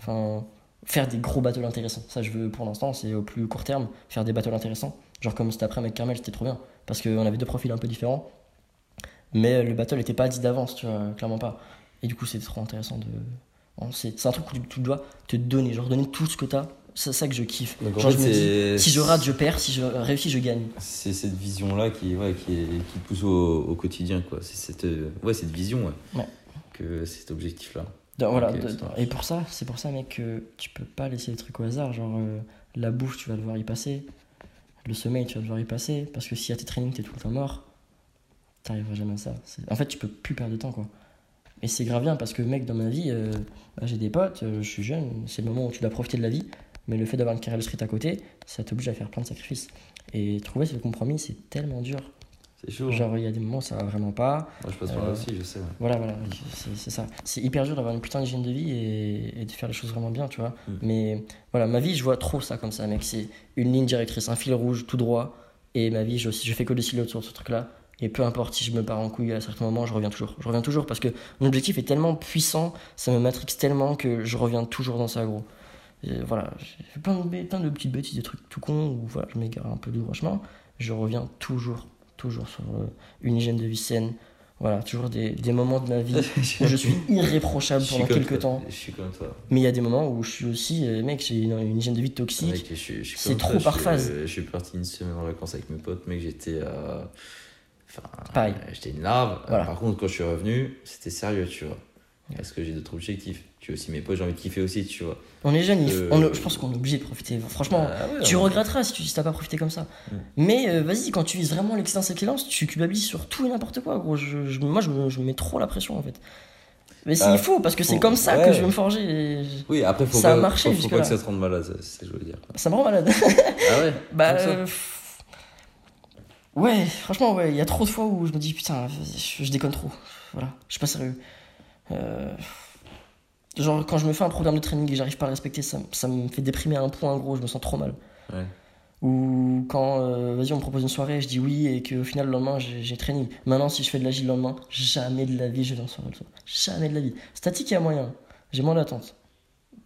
Enfin, faire des gros battles intéressants. Ça, je veux pour l'instant, c'est au plus court terme, faire des battles intéressants. Genre comme cet après avec Carmel, c'était trop bien. Parce qu'on avait deux profils un peu différents. Mais le battle n'était pas dit d'avance, tu vois, clairement pas. Et du coup, c'était trop intéressant de. bon, C'est un truc où tu, dois te donner, genre donner tout ce que t'as. C'est ça que je kiffe. Donc, en Genre, fait, je me dis, c'est- si je rate, je perds, si je réussis, je gagne. C'est cette vision-là qui, ouais, qui, est- qui pousse au, au quotidien, quoi. C'est cette, euh, ouais, cette vision, ouais. Ouais. Que c'est cet objectif-là. Voilà, marche. et pour ça, c'est pour ça, mec, que tu peux pas laisser les trucs au hasard. Genre, euh, la bouffe, tu vas devoir y passer. Le sommeil, tu vas devoir y passer. Parce que si à tes trainings, t'es tout le temps mort, t'arriveras jamais à ça. En fait, tu peux plus perdre de temps, quoi. Et c'est grave bien parce que, mec, dans ma vie, euh, bah, j'ai des potes, euh, je suis jeune, c'est le moment où tu dois profiter de la vie. Mais le fait d'avoir une carrière de street à côté, ça t'oblige à faire plein de sacrifices. Et trouver ce compromis, c'est tellement dur. C'est chaud. hein. Genre, il y a des moments où ça va vraiment pas. Moi, je passe par là euh, aussi, je sais. ouais. Voilà, voilà, c'est ça. C'est hyper dur d'avoir une putain d'hygiène de vie et, et de faire les choses vraiment bien, tu vois. Mm. Mais voilà, ma vie, je vois trop ça comme ça, mec. C'est une ligne directrice, un fil rouge tout droit. Et ma vie, je, je fais que décider sur ce truc-là. Et peu importe si je me pars en couille à certains moments, je reviens toujours. Je reviens toujours parce que mon objectif est tellement puissant, ça me matrix tellement que je reviens toujours dans ça, gros. Et voilà, j'ai fait plein de, plein de petites bêtises, des trucs tout cons où voilà, je m'égare un peu du droit chemin. Je reviens toujours, toujours sur euh, une hygiène de vie saine. Voilà, toujours des, des moments de ma vie où je suis irréprochable Je suis pendant quelques toi. temps. Je suis comme toi. Mais il y a des moments où je suis aussi, euh, mec, j'ai une, une hygiène de vie toxique. C'est trop toi, par phase. Je suis parti une semaine en vacances avec mes potes, mec, j'étais. euh, Enfin, Pareil. euh, J'étais une larve. Voilà. Par contre, quand je suis revenu, c'était sérieux, tu vois. Parce que j'ai d'autres objectifs. Tu vois, aussi mes potes, j'ai envie de kiffer aussi, tu vois. On est jeune, il faut- Euh, on je pense qu'on est obligé de profiter. Franchement, Ah ouais, tu regretteras si tu si t'as pas profité comme ça. Mm. Mais euh, vas-y, quand tu vises vraiment l'excellence excellence, tu culpabilises sur tout et n'importe quoi, gros. Je, je- moi, je me, je mets trop la pression en fait. Mais c'est Ah, fou parce que c'est comme ça que je vais me forger. et je- Oui, après, faut Ça a pas, marché faut, faut pas jusque-là. que ça te rende malade, c'est ce que je veux dire. Ça me rend malade. Ah ouais bah. Euh. Ouais, franchement, ouais, il y a trop de fois où je me dis putain, je, je déconne trop. Voilà, je suis pas sérieux. Euh, Genre, quand je me fais un programme de training et j'arrive pas à le respecter, ça, ça me fait déprimer à un point, gros, je me sens trop mal. Ouais. Ou quand, euh, vas-y, on me propose une soirée, je dis oui, et qu'au final, le lendemain, j'ai training. Maintenant, si je fais de l'agile le lendemain, jamais de la vie, je vais en soirée le soir. Jamais de la vie. Statique, il y a moyen. J'ai moins d'attente.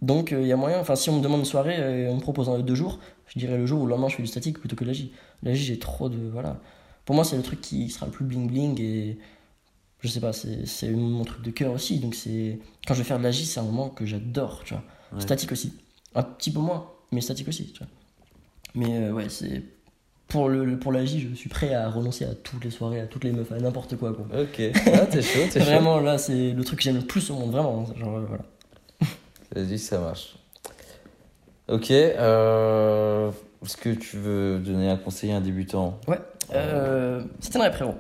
Donc, euh, il y a moyen. Enfin, si on me demande une soirée, euh, on me propose un deux jours, je dirais le jour où le lendemain, je fais du statique plutôt que de l'agile. L'agile, j'ai trop de. Voilà. Pour moi, c'est le truc qui sera le plus bling-bling et. Je sais pas, c'est c'est mon truc de cœur aussi. Donc, c'est. Quand je vais faire de l'agile, c'est un moment que j'adore, tu vois. Ouais. Statique aussi. Un petit peu moins, mais statique aussi, tu vois. Mais euh, ouais, c'est. Pour, le, pour la J, je suis prêt à renoncer à toutes les soirées, à toutes les meufs, à n'importe quoi, quoi. Ok, ah, t'es chaud, t'es chaud. Vraiment, là, c'est le truc que j'aime le plus au monde, vraiment. Genre, euh, voilà. Vas-y, ça marche. Ok, euh, est-ce que tu veux donner un conseil à un débutant Ouais. Euh, c'est une rep, frérot.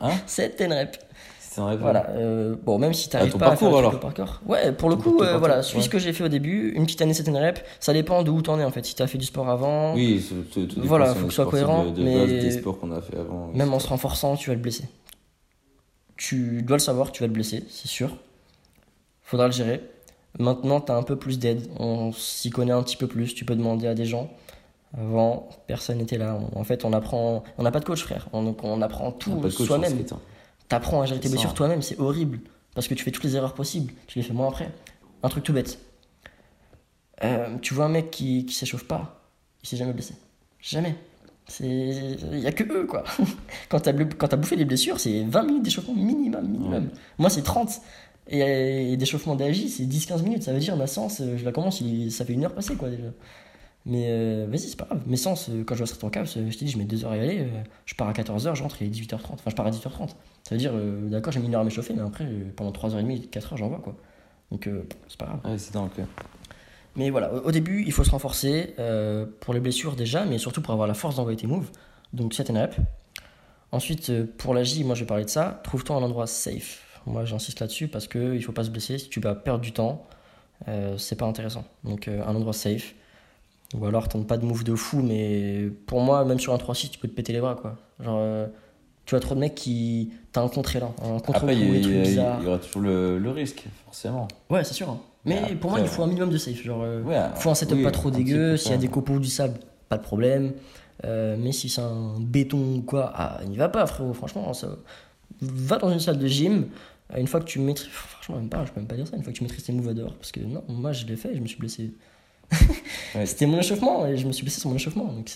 Hein C'est une rep. C'est un rêve Voilà. euh, bon, même si t'arrives ton pas à parcours, faire alors. le parcours. Ouais, pour le Ton- coup, ton euh, parcours, voilà, suis ce que j'ai fait au début. Une petite année, c'est une rep. Ça dépend de où t'en es, en fait. Si t'as fait du sport avant, Oui, tout, tout, Voilà, faut que ce soit cohérent, De, de mais- base, des sports qu'on a fait avant. Même en se renforçant, tu vas le blesser. Tu dois le savoir, tu vas le blesser, c'est sûr. Faudra le gérer. Maintenant, tu as un peu plus d'aide. On s'y connaît un petit peu plus. Tu peux demander à des gens. Avant, personne n'était là. En fait, on apprend. On n'a pas de coach, frère. On, donc, on apprend tout soi-même. hein. T'apprends à gérer tes blessures toi-même. C'est horrible. Parce que tu fais toutes les erreurs possibles. Tu les fais moins après. Un truc tout bête. Euh, tu vois un mec qui, qui s'échauffe pas. Il s'est jamais blessé. Jamais. C'est... Il y a que eux, quoi. quand t'as, bleu- quand t'as bouffé des blessures, c'est 20 minutes d'échauffement minimum. minimum. Moi, c'est 30. Et, et d'échauffement d'agi, c'est 10-15 minutes. Ça veut dire ma séance, euh, je la commence, ça fait une heure passée, quoi, déjà. Mais euh, vas-y, c'est pas grave. Mes séances, euh, quand je Street Workouts, euh, je t'ai dit, je mets 2 heures à y aller. euh, je pars à 14h, je rentre, il est 18h30. Enfin, je pars à 18h30. Ça veut dire, euh, d'accord, j'ai mis une heure à m'échauffer, mais après, euh, pendant 3h30, 4h, j'en vois, quoi. Donc, c'est pas grave. Ouais, c'est dans le cœur. Mais voilà, au au début, il faut se renforcer pour les blessures déjà, mais surtout pour avoir la force d'envoyer tes moves. Donc, c'est une rep. Ensuite, pour la J, moi je vais parler de ça. Trouve-toi un endroit safe. Moi, j'insiste là-dessus parce qu'il ne faut pas se blesser. Si tu vas perdre du temps, c'est pas intéressant. Donc, un endroit safe. Ou alors, tente pas de move de fou, mais pour moi, même sur un 3-6, tu peux te péter les bras, quoi. Genre, euh, tu as trop de mecs qui. T'as un contre là, un contre-coup, Après, il y, des il trucs y- bizarres. il y aura toujours le, le risque, forcément. Ouais, c'est sûr. hein. Mais Après, pour moi, il faut un minimum de safe. Genre, euh, Ouais, faut un setup oui, pas trop dégueu. S'il y a des copeaux ou du sable, pas de problème. Euh, mais si c'est un béton ou quoi, ah, n'y va pas, frérot. Franchement, ça... va dans une salle de gym. Une fois que tu maîtrises. Franchement, même pas, je peux même pas dire ça. Une fois que tu maîtrises tes moves à dehors. Parce que non, moi, je l'ai fait je me suis blessé. Ouais. C'était mon échauffement et je me suis blessé sur mon échauffement. Donc.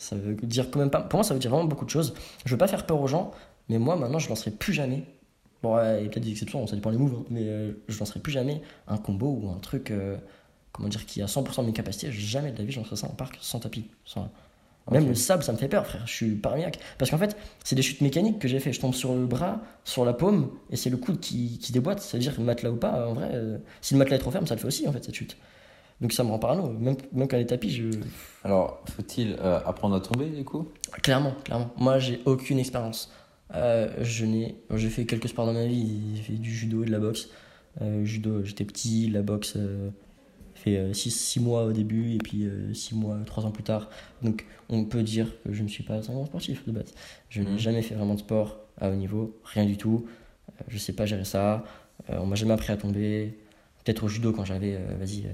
Ça veut dire quand même pas. Pour moi, ça veut dire vraiment beaucoup de choses. Je veux pas faire peur aux gens, mais moi, maintenant, je lancerai plus jamais. Bon, ouais, il y a peut-être des exceptions, ça dépend des moves, hein, mais euh, je lancerai plus jamais un combo ou un truc, euh, comment dire, qui a 100% de mes capacités. Jamais de la vie, je lancerai ça en parc sans tapis. sans- Même le sable, ça me fait peur, frère. Je suis paranoïaque. Parce qu'en fait, c'est des chutes mécaniques que j'ai fait. Je tombe sur le bras, sur la paume, et c'est le coude qui, qui déboîte. C'est-à-dire, matelas ou pas, en vrai, euh, si le matelas est trop ferme, ça le fait aussi, en fait, cette chute. Donc ça me rend parano. Même, même quand les tapis, je. Alors, faut-il euh, apprendre à tomber, du coup? Clairement, clairement. Moi, j'ai aucune expérience. Euh, je n'ai, j'ai fait quelques sports dans ma vie. J'ai fait du judo et de la boxe. Euh, judo, j'étais petit. La boxe, fait 6 mois au début et puis 6 mois, 3 ans plus tard. Donc, on peut dire que je ne suis pas un grand sportif de base. Je n'ai Mhm. jamais fait vraiment de sport à haut niveau, rien du tout. Je sais pas gérer ça. On m'a jamais appris à tomber. Peut-être au judo quand j'avais, vas-y,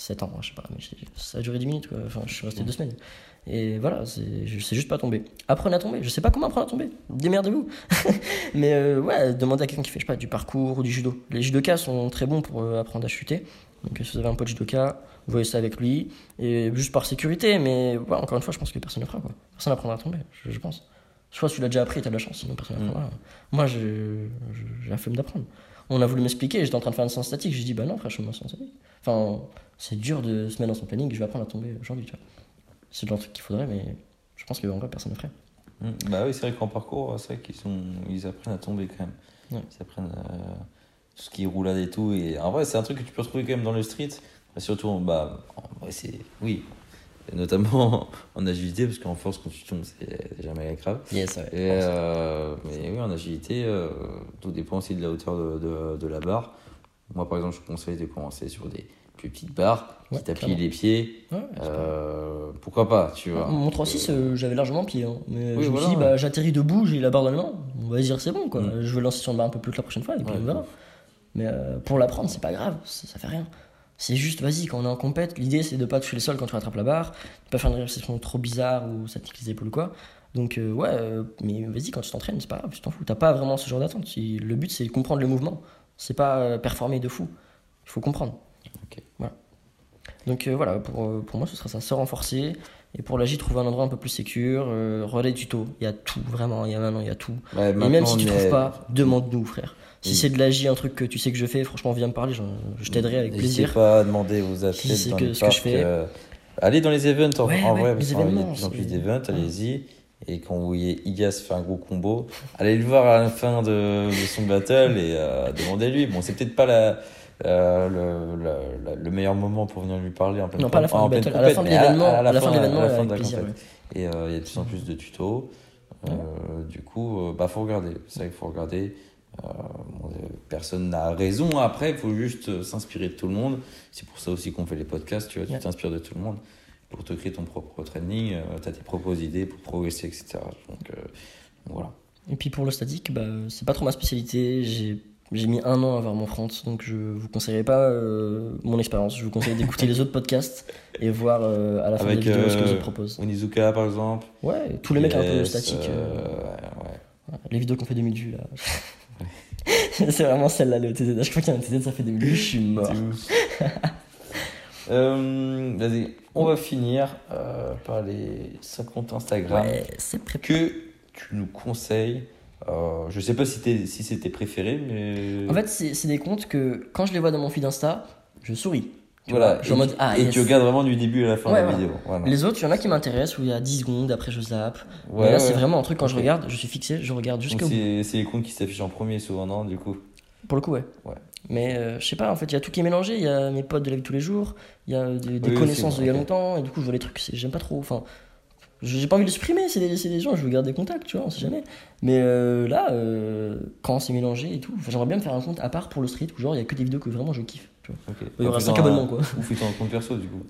7 ans, je sais pas. Mais ça a duré 10 minutes, quoi. Enfin, je suis resté Mhm. deux semaines. Et voilà, c'est- je sais juste pas tomber. Apprenez à tomber. Je sais pas comment apprendre à tomber. Démerdez-vous. Mais euh, ouais, demandez à quelqu'un qui fait, je sais pas, du parcours ou du judo. Les judokas sont très bons pour euh, apprendre à chuter. Donc si vous avez un pote judoka, vous voyez ça avec lui. Et juste par sécurité, mais ouais, encore une fois, je pense que personne ne fera. Quoi. Personne n'apprendra à tomber, je, je pense. Soit tu l'as déjà appris et t'as de la chance, sinon personne Mm. n'apprendra. Moi, je- je- j'ai la flemme d'apprendre. On a voulu m'expliquer, j'étais en train de faire une séance statique. J'ai dit, bah non, frère, je fais ma séance statique. Enfin, c'est dur de se mettre dans son planning, je vais apprendre à tomber aujourd'hui, tu vois. C'est le genre de truc qu'il faudrait, mais je pense qu'en vrai, personne ne ferait. Mm. Bah oui, c'est vrai qu'en parcours, c'est vrai qu'ils sont... ils apprennent à tomber quand même. Ouais. Ils apprennent euh, tout ce qui est roulade et tout. Et en vrai, c'est un truc que tu peux retrouver quand même dans le street. Surtout, bah, en vrai, c'est. Oui. Notamment en agilité, parce qu'en force, quand tu tombes, c'est jamais grave. Yes, ouais. Et, euh, mais oui, en agilité, euh, tout dépend aussi de la hauteur de, de, de la barre. Moi, par exemple, je conseille de commencer sur des plus petites barres Ouais, qui t'appuient les pieds. Ouais, c'est pas- Euh, pourquoi pas, tu vois. Mon 3-6, euh, j'avais largement pied. hein. Mais Oui, je me suis dit, bah, j'atterris debout, j'ai la barre dans les mains. On va dire, c'est bon, quoi. Mm. Je vais lancer sur une barre un peu plus haute la prochaine fois, et puis Ouais, on verra. Mais euh, pour l'apprendre, c'est pas grave, ça, ça fait rien. C'est juste, vas-y, quand on est en compète, l'idée c'est de pas toucher le sol quand tu rattrapes la barre, de pas faire une réception trop bizarre ou ça te tique les épaules ou quoi. Donc, euh, ouais, euh, mais vas-y, quand tu t'entraînes, c'est pas grave, tu t'en fous. T'as pas vraiment ce genre d'attente. Le but c'est de comprendre le mouvement, c'est pas euh, performer de fou. Il faut comprendre. Ok. Voilà. Donc, euh, voilà, pour, euh, pour moi, ce sera ça, se renforcer. Et pour l'agir, trouver un endroit un peu plus sécure. Euh, relais tuto, il y a tout, vraiment, il y a maintenant, il y a tout. Ouais, Et même si tu trouves est- pas, demande-nous, frère. Si Oui. c'est de l'agi, un truc que tu sais que je fais, franchement, viens me parler, je, je t'aiderai avec N'hésitez plaisir. pas à demander aux athlètes c'est dans que- les ce que je parcs, fais. euh, allez dans les events en, Ouais, en ouais, vrai, parce qu'il y a de plus en plus d'events, allez-y. Et quand vous voyez Igas faire un gros combo, allez le voir à la fin de, de son battle et euh, demandez-lui. Bon, c'est peut-être pas la, le, la- la- le meilleur moment pour venir lui parler en pleine Non, pas à la fin du pleine battle, à la fin de l'événement, à la fin à la de. Et euh, il y a de plus en plus de tutos. Euh, Du coup, bah, faut regarder. C'est vrai qu'il faut regarder. Bon, personne n'a raison. Après, il faut juste s'inspirer de tout le monde. C'est pour ça aussi qu'on fait les podcasts. Tu vois, tu Ouais. t'inspires de tout le monde pour te créer ton propre training. tu as tes propres idées pour progresser, etc. Donc, euh, voilà. Et puis pour le statique, bah, c'est pas trop ma spécialité. J'ai j'ai mis un an à avoir mon front, donc je vous conseillerais pas euh, mon expérience. Je vous conseille d'écouter les autres podcasts et voir euh, à la fin Avec, des vidéos ce que euh, je propose. Onizuka, par exemple. Ouais, tous les mecs un peu Yes, statiques. euh, euh, ouais. Les vidéos qu'on fait 2000 vues là. c'est vraiment celle-là, le TZ. Chaque fois qu'il y a un TZ, ça fait 2000 vues, je suis mort. Euh, Vas-y, on va finir euh, par les 5 comptes Instagram Ouais, que tu nous conseilles. Euh, je sais pas si, si c'est tes préférés, mais. En fait, c'est des comptes que quand je les vois dans mon feed Insta, je souris. Tu voilà. vois, en et, mode ah et yes. tu regardes vraiment du début à la fin Ouais, de la voilà. vidéo. Voilà. Les autres, il y en a qui m'intéressent où il y a 10 secondes, après je zappe. Ouais, Mais là, c'est vraiment un truc quand je regarde, je suis fixé, je regarde jusqu'au bout. c'est c'est les comptes qui s'affichent en premier souvent, non Du coup? Pour le coup, ouais. Ouais. Mais euh, je sais pas, en fait, il y a tout qui est mélangé. Il y a mes potes de la vie de tous les jours, il y a des, des Oui, connaissances d'il y a longtemps, et du coup, je vois les trucs, j'aime pas trop. Enfin, j'ai pas envie de supprimer, c'est des, des gens, je veux garder contact, tu vois, on sait jamais. Mais euh, là, euh, quand c'est mélangé et tout, j'aimerais bien me faire un compte à part pour le street, où genre, il y a que des vidéos que vraiment je kiffe. Tu vois. Il y aura Ou 5 fais-toi un- abonnements, quoi. Ou fais ton compte perso, du coup.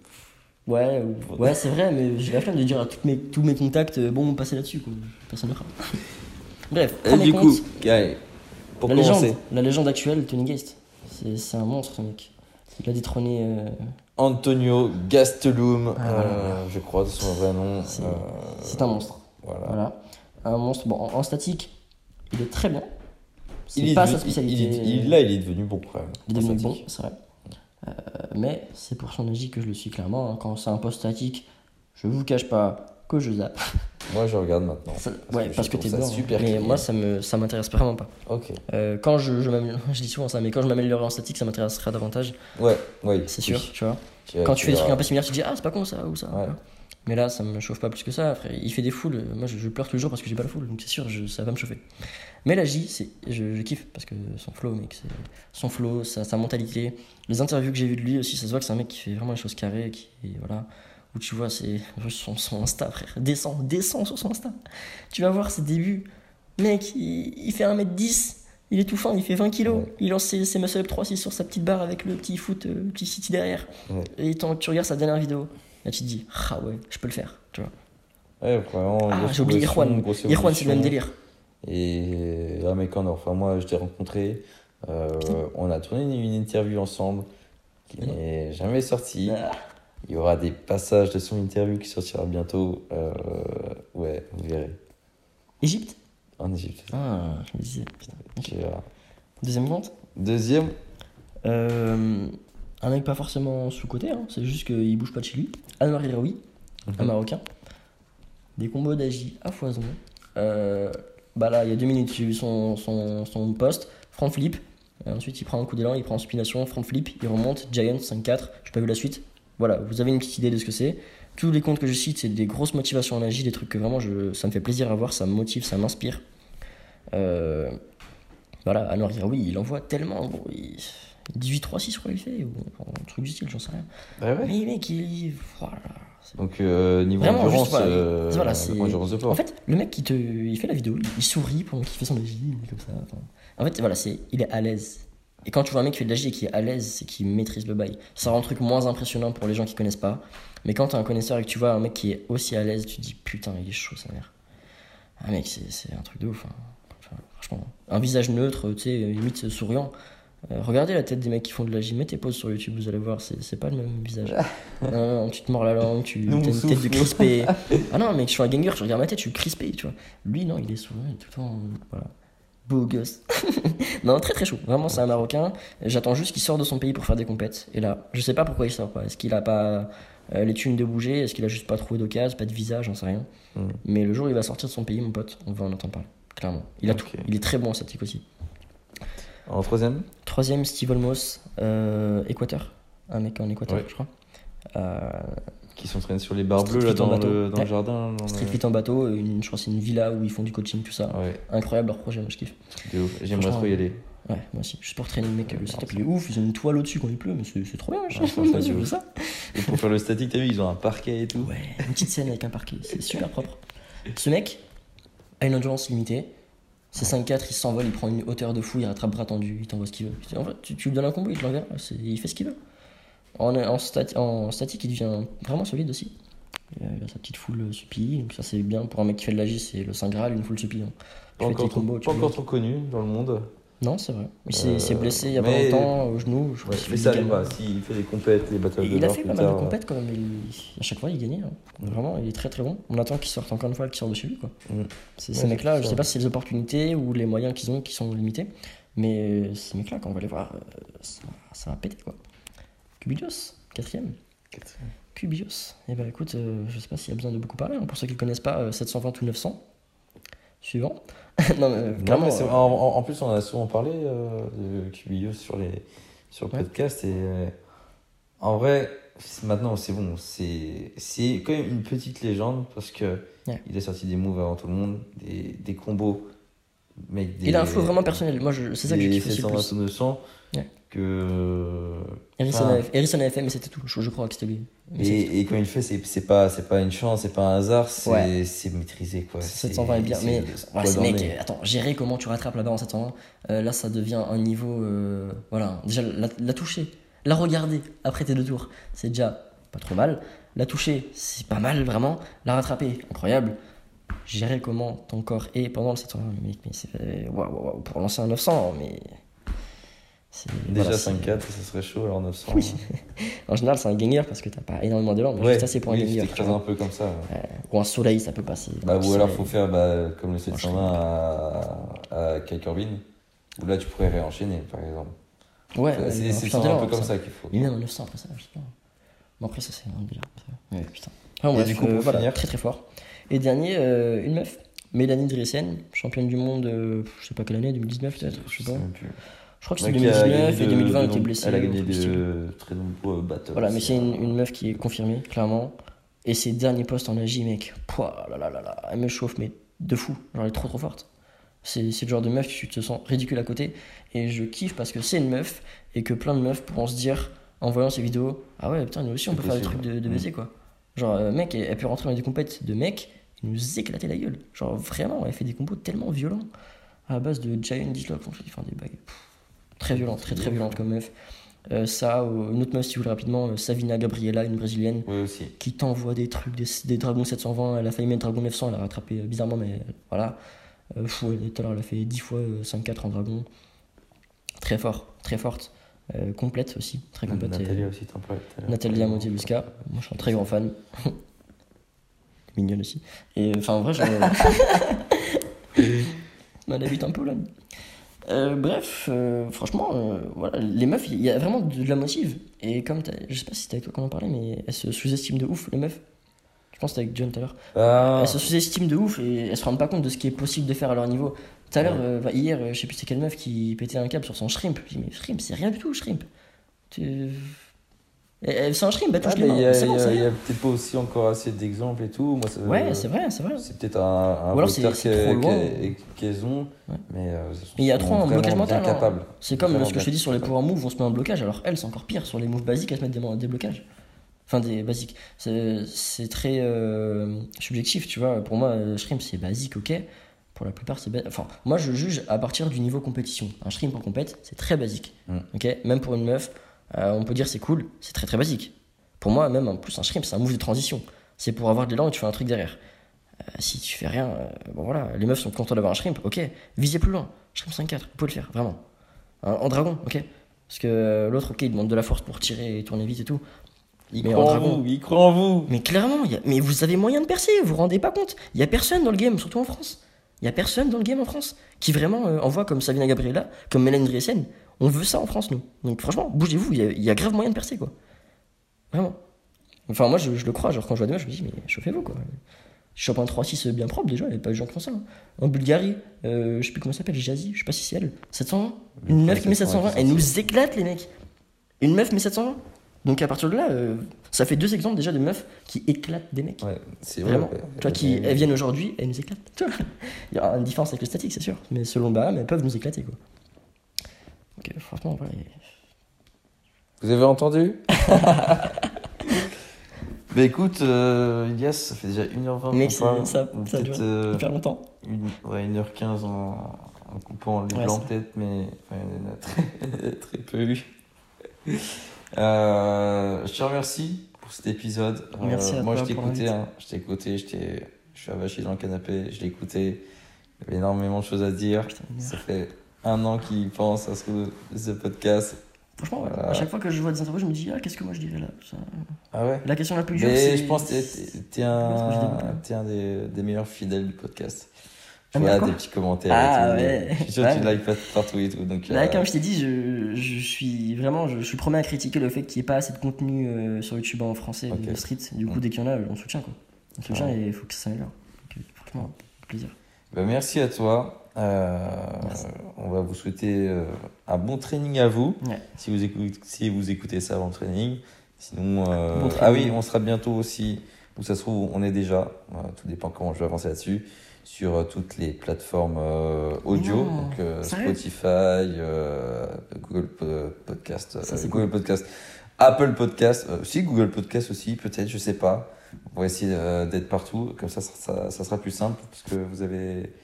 Ouais, ou- ouais c'est vrai, mais j'ai la flemme de dire à toutes mes, tous mes contacts, euh, bon, passez là-dessus, quoi. Personne ne fera. Bref, Et du coup, allez, pour la commencer, légende, la légende actuelle, Tony Geist. C'est un monstre, ce mec. Il a détrôné. euh, Antonio Gastelum, Ah, voilà. euh, je crois, de son vrai nom. C'est- euh, C'est un monstre. Voilà. Voilà. Un monstre. Bon, en, en statique, il est très. C'est Il est pas devenu- sa spécialité. il est- il- là, il est devenu bon, quand même. Il est devenu en bon, c'est vrai. Euh, mais c'est pour son agi que je le suis clairement. hein. Quand c'est un poste statique, je vous cache pas que je zappe. Moi, je regarde maintenant. Ça- Parce ouais, que parce que t'es dedans. super mais moi, ça me ça m'intéresse vraiment pas. Ok. Euh, quand je, je, je dis souvent ça, mais quand je m'améliorerai en statique, ça m'intéressera davantage. Ouais, ouais. C'est sûr, oui. tu vois. Tu- Quand tu fais des trucs un peu similaires, tu te dis ah c'est pas con ça ou ça. Ouais. Mais là ça me chauffe pas plus que ça. Après, il fait des foules, moi je, je pleure tous les jours parce que j'ai pas la foule, donc c'est sûr je, ça va me chauffer. Mais la J, je, je kiffe parce que son flow, mec, son flow, sa, sa mentalité, les interviews que j'ai vues de lui aussi, ça se voit que c'est un mec qui fait vraiment les choses carrées, qui voilà. Où tu vois, c'est son, son Insta, frère. Descends, descends sur son Insta. Tu vas voir ses débuts. Mec, il, il fait 1m10, il est tout fin, il fait 20 kilos. Ouais. Il lance ses, ses muscle up 3-6 sur sa petite barre avec le petit foot, euh, le petit city derrière. Ouais. Et tant que tu regardes sa dernière vidéo, là tu te dis, ah ouais, je peux le faire. Tu vois. Ouais, vraiment. Ah, j'ai oublié Irwan. Irwan, c'est le même délire. Et un mec en or. Enfin, moi, je t'ai rencontré. euh, on a tourné une, une interview ensemble qui n'est jamais sortie. Ah. Il y aura des passages de son interview qui sortira bientôt. Euh, ouais, vous verrez. Égypte? En Égypte. Ah, je me disais, verras. Deuxième compte Deuxième, Euh, Un mec pas forcément sous-côté, hein, c'est juste qu'il bouge pas de chez lui. Anwar Iraoui, un Mhm. marocain. Des combos d'agi à foison. Euh, bah là, il y a deux minutes, j'ai vu son, son, son post, front flip. Ensuite, il prend un coup d'élan, il prend en supination, front flip, il remonte, Giant 5-4. J'ai pas vu la suite. Voilà, vous avez une petite idée de ce que c'est. Tous les comptes que je cite, c'est des grosses motivations en agi, des trucs que vraiment je, ça me fait plaisir à voir, ça me motive, ça m'inspire. Euh, voilà, Anwar Iraoui, il envoie tellement. Gros, il- 18-3-6, je crois, il fait, ou un truc du style, j'en sais rien. Ouais, ouais? Mais mec, il. Voilà. Donc, euh, niveau Vraiment, endurance, juste, voilà, euh, voilà, c'est- endurance de port. En fait, le mec qui te, il fait la vidéo, il, il sourit pendant qu'il fait son agi, il est comme ça. enfin. En fait, voilà, c'est, il est à l'aise. Et quand tu vois un mec qui fait de l'agi et qui est à l'aise, c'est qu'il maîtrise le bail. Ça rend le truc moins impressionnant pour les gens qui connaissent pas. Mais quand t'es un connaisseur et que tu vois un mec qui est aussi à l'aise, tu te dis putain, il est chaud sa mère. Ah mec, c'est, un truc de ouf. hein. Enfin, franchement, un visage neutre, tu sais, limite souriant. Euh, regardez la tête des mecs qui font de la gym. Mettez pause sur YouTube, vous allez voir, c'est pas le même visage. non, non, tu te mords la langue, tu as une tête de crispé. ah non, mec, je suis un ganger, je regarde ma tête, je suis crispé, tu vois. Lui, non, il est souvent, il est tout le temps. Voilà. Beau gosse. non, très très chaud. Vraiment, c'est un Marocain. J'attends juste qu'il sorte de son pays pour faire des compètes. Et là, je sais pas pourquoi il sort pas. Est-ce qu'il a pas euh, les thunes de bouger? Est-ce qu'il a juste pas trouvé d'occasion Pas de visa? J'en sais rien. Mm. Mais le jour où il va sortir de son pays, mon pote, on va en entendre parler. Clairement. Il a tout. Il est très bon en statique aussi. En troisième? Troisième, Steve Olmos, euh, Équateur. Un mec en Équateur, Ouais. je crois. Euh, qui s'entraînent sur les barres bleues là, dans, le, dans Ouais. le jardin. dans Street le- Fit en bateau, une, je crois que c'est une villa où ils font du coaching, tout ça. Ouais, Incroyable leur projet, moi je kiffe. J'aimerais trop y aller. Ouais, moi aussi. Juste pour traîner le mec, le setup il est ouf, ils ont une toile au-dessus quand il pleut, mais c'est trop bien. je- Ouais, veux ouf. ça. Et pour faire le statique, t'as vu, ils ont un parquet et tout. Ouais, une petite scène avec un parquet, c'est super propre. Ce mec a une endurance limitée. C'est 5-4, il s'envole, il prend une hauteur de fou, il rattrape bras tendu, il t'envoie ce qu'il veut. En fait, tu, tu lui donnes un combo, il te l'enverra, il fait ce qu'il veut. En, en, stati- en statique, il devient vraiment solide aussi. Il a, il sa petite foule suppi, donc ça c'est bien pour un mec qui fait de la J, c'est le Saint Graal, une foule suppi. hein. Pas encore, trop, combos, pas encore trop connu dans le monde. Non, c'est vrai. Il s'est Euh, il blessé il y a pas longtemps au genou. Je Ouais, mais fait ça arrive gamin. pas. S'il fait des compètes, les battles Et de il a fait pas mal de compètes quand même. il- À chaque fois, il gagnait. hein. Vraiment, il est très très bon. On attend qu'il sorte encore une fois, qu'il sorte de chez lui. Quoi. Mm. Ouais, ces mecs-là, je sais pas si c'est les opportunités ou les moyens qu'ils ont qui sont limités. Mais euh, ces mecs-là, quand on va les voir, euh, ça, ça va péter quoi. Cubilios, quatrième. Cubilios. Et ben écoute, euh, je sais pas s'il y a besoin de beaucoup parler. hein. Pour ceux qui le connaissent pas, euh, 720 ou 900. Suivant. non, mais euh, Non, mais euh, en, plus, on a souvent parlé euh, de Cubillos sur, les, sur le Ouais. podcast. Et euh, en vrai, maintenant, c'est bon. C'est quand même une petite légende parce que Ouais. il a sorti des moves avant tout le monde, des, des combos. Mec, des, il a un flow vraiment personnel. Moi, je- c'est ça que kiffe aussi le 720 plus. ou 200 Ouais. Que. Harrison, Enfin, a, Harrison avait fait, mais c'était tout. Je, je crois que c'était lui. Mais Et, et quand il le fait, c'est c'est pas, c'est pas une chance, c'est pas un hasard, c'est Ouais. c'est maîtrisé. Quoi. 720 est bien, mais c'est mec, euh, attends, gérer comment tu rattrapes là-bas en 720, euh, là ça devient un niveau. euh, voilà, déjà la, la toucher, la regarder après tes deux tours, c'est déjà pas trop mal. La toucher, c'est pas mal vraiment. La rattraper, incroyable. Gérer comment ton corps est pendant le 720, mec, mais c'est. euh, Waouh, waouh, waouh, pour lancer un 900, mais. Déjà voilà, c'est- 5-4, ça serait chaud, alors 900. Oui. En général, c'est un ganger parce que t'as pas énormément d'élan, mais Ouais, juste assez pour un ganger. tu un peu comme ça. ouais. Euh, ou un soleil, ça peut passer. Bah, ou Soleil. alors faut faire bah, comme le Franchement. 720 à, à Kai Corbin, où là tu pourrais réenchaîner par exemple. Ouais, c'est c'est un putain peu comme ça. ça qu'il faut. Mais en 900 après ça, je sais pas. Bon, après, ça, c'est un délire. Ouais, putain. Enfin, Et bref, du coup, euh, voilà, finir très très fort. Et dernier, euh, une meuf, Mélanie Driessen, championne du monde, euh, je sais pas quelle année, 2019 peut-être, je sais pas. Je crois que c'est Mec qui a 2019 gagné et de- 2020 de elle était nom- blessée. Elle a gagné de très nombreux battles. Voilà, mais c'est une, une meuf qui est confirmée, clairement. Et ses derniers postes en AJ, mec, pouah, là, là, là, là, elle me chauffe, mais de fou. Genre, elle est trop trop forte. C'est le genre de meuf tu te sens ridicule à côté. Et je kiffe parce que c'est une meuf et que plein de meufs pourront se dire, en voyant ces vidéos, ah ouais, putain, nous aussi on peut faire des trucs de, de Mm. baiser, quoi. Genre, euh, mec, elle, elle peut rentrer dans des compètes de mecs et nous éclater la gueule. Genre, vraiment, elle fait des combos tellement violents à base de Giant Dislock, enfin, des bagues. Pff, Très violente, très très violente comme meuf. Euh, ça, ou une autre meuf, si vous voulez rapidement, euh, Savina Gabriela, une brésilienne, Oui aussi. qui t'envoie des trucs, des, des dragons 720. Elle a failli mettre dragon 900, elle a rattrapé euh, bizarrement, mais euh, voilà. Euh, pff, ouais, tout à l'heure, elle a fait 10 fois euh, 5-4 en dragon. Très fort, très forte. Euh, complète aussi, très complète. Nathalie aussi, l'heure. Nathalie Diamonté-Busca. Moi, je suis un très grand fan. Mignonne aussi. Et enfin, en vrai, je. Elle habite en Pologne. Euh, bref, euh, franchement, euh, voilà, les meufs, il y a vraiment de, de la motive. Et comme je sais pas si c'était avec toi qu'on en parlait, mais elles se sous-estiment de ouf, les meufs. Je pense que c'était avec John tout à l'heure. Ah, Elles se sous-estiment de ouf et elles se rendent pas compte de ce qui est possible de faire à leur niveau. Tout à l'heure, Ouais. bah, hier, je sais plus c'est quelle meuf qui pétait un câble sur son shrimp. Je dis, mais shrimp, c'est rien du tout, shrimp. C'est un bah ah, il a, C'est y c'est a- il y rien. a peut-être pas aussi encore assez d'exemples et tout. Moi, ça- Ouais, c'est vrai, c'est vrai. C'est peut-être un, un Ou alors c'est- trop loin. ont, Ouais. mais euh, Mais il y a trop un blocage mental, hein. C'est comme ce que je te dis sur les power moves, on se met un blocage, alors elles, c'est encore pire. Sur les moves basiques, elles se mettent des, des blocages. Enfin, des basiques. C'est très euh, subjectif, tu vois. Pour moi, euh, shrimp, c'est basique, ok. Pour la plupart, c'est Enfin, moi, je juge à partir du niveau compétition. Un shrimp en compète, c'est très basique. Mm. Ok Même pour une meuf, euh, on peut dire c'est cool, c'est très très basique. Pour moi, même en plus, un shrimp, c'est un move de transition. C'est pour avoir de l'élan et tu fais un truc derrière. Euh, si tu fais rien, euh, bon voilà, les meufs sont contents d'avoir un shrimp, ok, visez plus loin. Shrimp 5-4, vous pouvez le faire, vraiment. En, en dragon, ok Parce que l'autre, ok, il demande de la force pour tirer et tourner vite et tout. Il Mais croit en dragon. vous, il croit en vous. Mais clairement, il y a- mais vous avez moyen de percer, vous vous rendez pas compte Il y a personne dans le game, surtout en France. Il y a personne dans le game en France qui vraiment euh, envoie comme Savina Gabriela, comme Mélène Driesen. On veut ça en France, nous. Donc franchement, bougez-vous, il y, a- y a grave moyen de percer, quoi. Vraiment. Enfin, moi, je, je le crois. Genre, quand je vois des matchs, je me dis, mais chauffez-vous, quoi. Je suis en 3-6 bien propre déjà, il n'y a pas de gens qui font ça. hein. En Bulgarie, euh, je sais plus comment ça s'appelle, Jazzy, je sais pas si c'est elle. 720 Une meuf qui met 720, elle nous éclate, les mecs. Une meuf met 720. Donc à partir de là, euh, ça fait deux exemples déjà de meufs qui éclatent des mecs. Ouais, c'est vrai. Vraiment. ouais. Toi qui Mais- elles viennent aujourd'hui, elles nous éclatent. Tu vois Il y aura une différence avec le statique, c'est sûr. Mais selon Baham, elles peuvent nous éclater quoi. Donc franchement, ouais. Vous avez entendu? Bah écoute, euh, Ilias, ça fait déjà 1h20 Mais ça- ça peut-être, dure euh, Hyper longtemps. une, ouais, 1h15 en, en coupant les Ouais, blancs ça- peut-être, mais enfin, il y en a très, très peu eu. Euh, je te remercie pour cet épisode. Euh, Merci à moi, toi je t'ai pour écouté, l'invite. hein, je t'ai écouté, je t'ai- je suis avaché dans le canapé, je l'ai écouté. Il y avait énormément de choses à dire. Putain, Ça fait un an qu'il pense à ce, ce podcast. Franchement. Voilà. à chaque fois que je vois des interviews, je me dis, ah, qu'est-ce que moi je dirais là Ça- Ah ouais La question la plus dure, c'est. je pense que t'es- je un, des, des meilleurs fidèles du podcast. Ah, Tu mais vois, des petits commentaires Ah, et tout. ouais. Je suis sûr que tu likes partout et tout. Donc, Là, euh, comme je t'ai dit, je, je suis vraiment, je, je suis le premier à critiquer le fait qu'il n'y ait pas assez de contenu euh, sur YouTube en français Ok. de street. Du coup, Mm. dès qu'il y en a, on soutient quoi. On soutient et il faut que ça s'améliore. Donc, euh, franchement, plaisir. bah, merci à toi. Euh, on va vous souhaiter euh, un bon training à vous. Ouais. Si, vous écoutez, si vous écoutez ça avant le training. Sinon, euh, ah oui, on sera bientôt aussi, où ça se trouve, on est déjà, tout dépend comment je vais avancer là-dessus, sur toutes les plateformes euh, audio, donc euh, Spotify, euh, Google Po- Podcast, Ça, Google Podcast, Apple Podcast, aussi Google Podcast aussi, peut-être, je sais pas. On va essayer d'être partout, comme ça, ça, ça, ça sera plus simple, parce que vous avez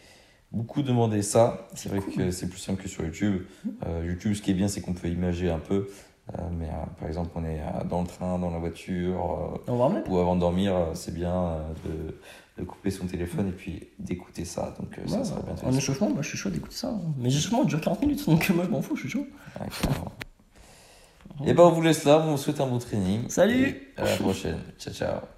beaucoup demandé ça. C'est vrai cool. que c'est plus simple que sur YouTube. Euh, YouTube, ce qui est bien, c'est qu'on peut imager un peu. Euh, mais euh, par exemple, on est dans le train, dans la voiture, ou avant de dormir, c'est bien de, de couper son téléphone et puis d'écouter ça. Donc ça sera bientôt. En échauffement, moi je suis chaud d'écouter ça. hein. Mais l'échauffement dure 40 minutes, donc moi je m'en fous, je suis chaud. Carrément. Et ben on vous laisse là, on vous souhaite un bon training. Salut Et à la prochaine. Ciao ciao.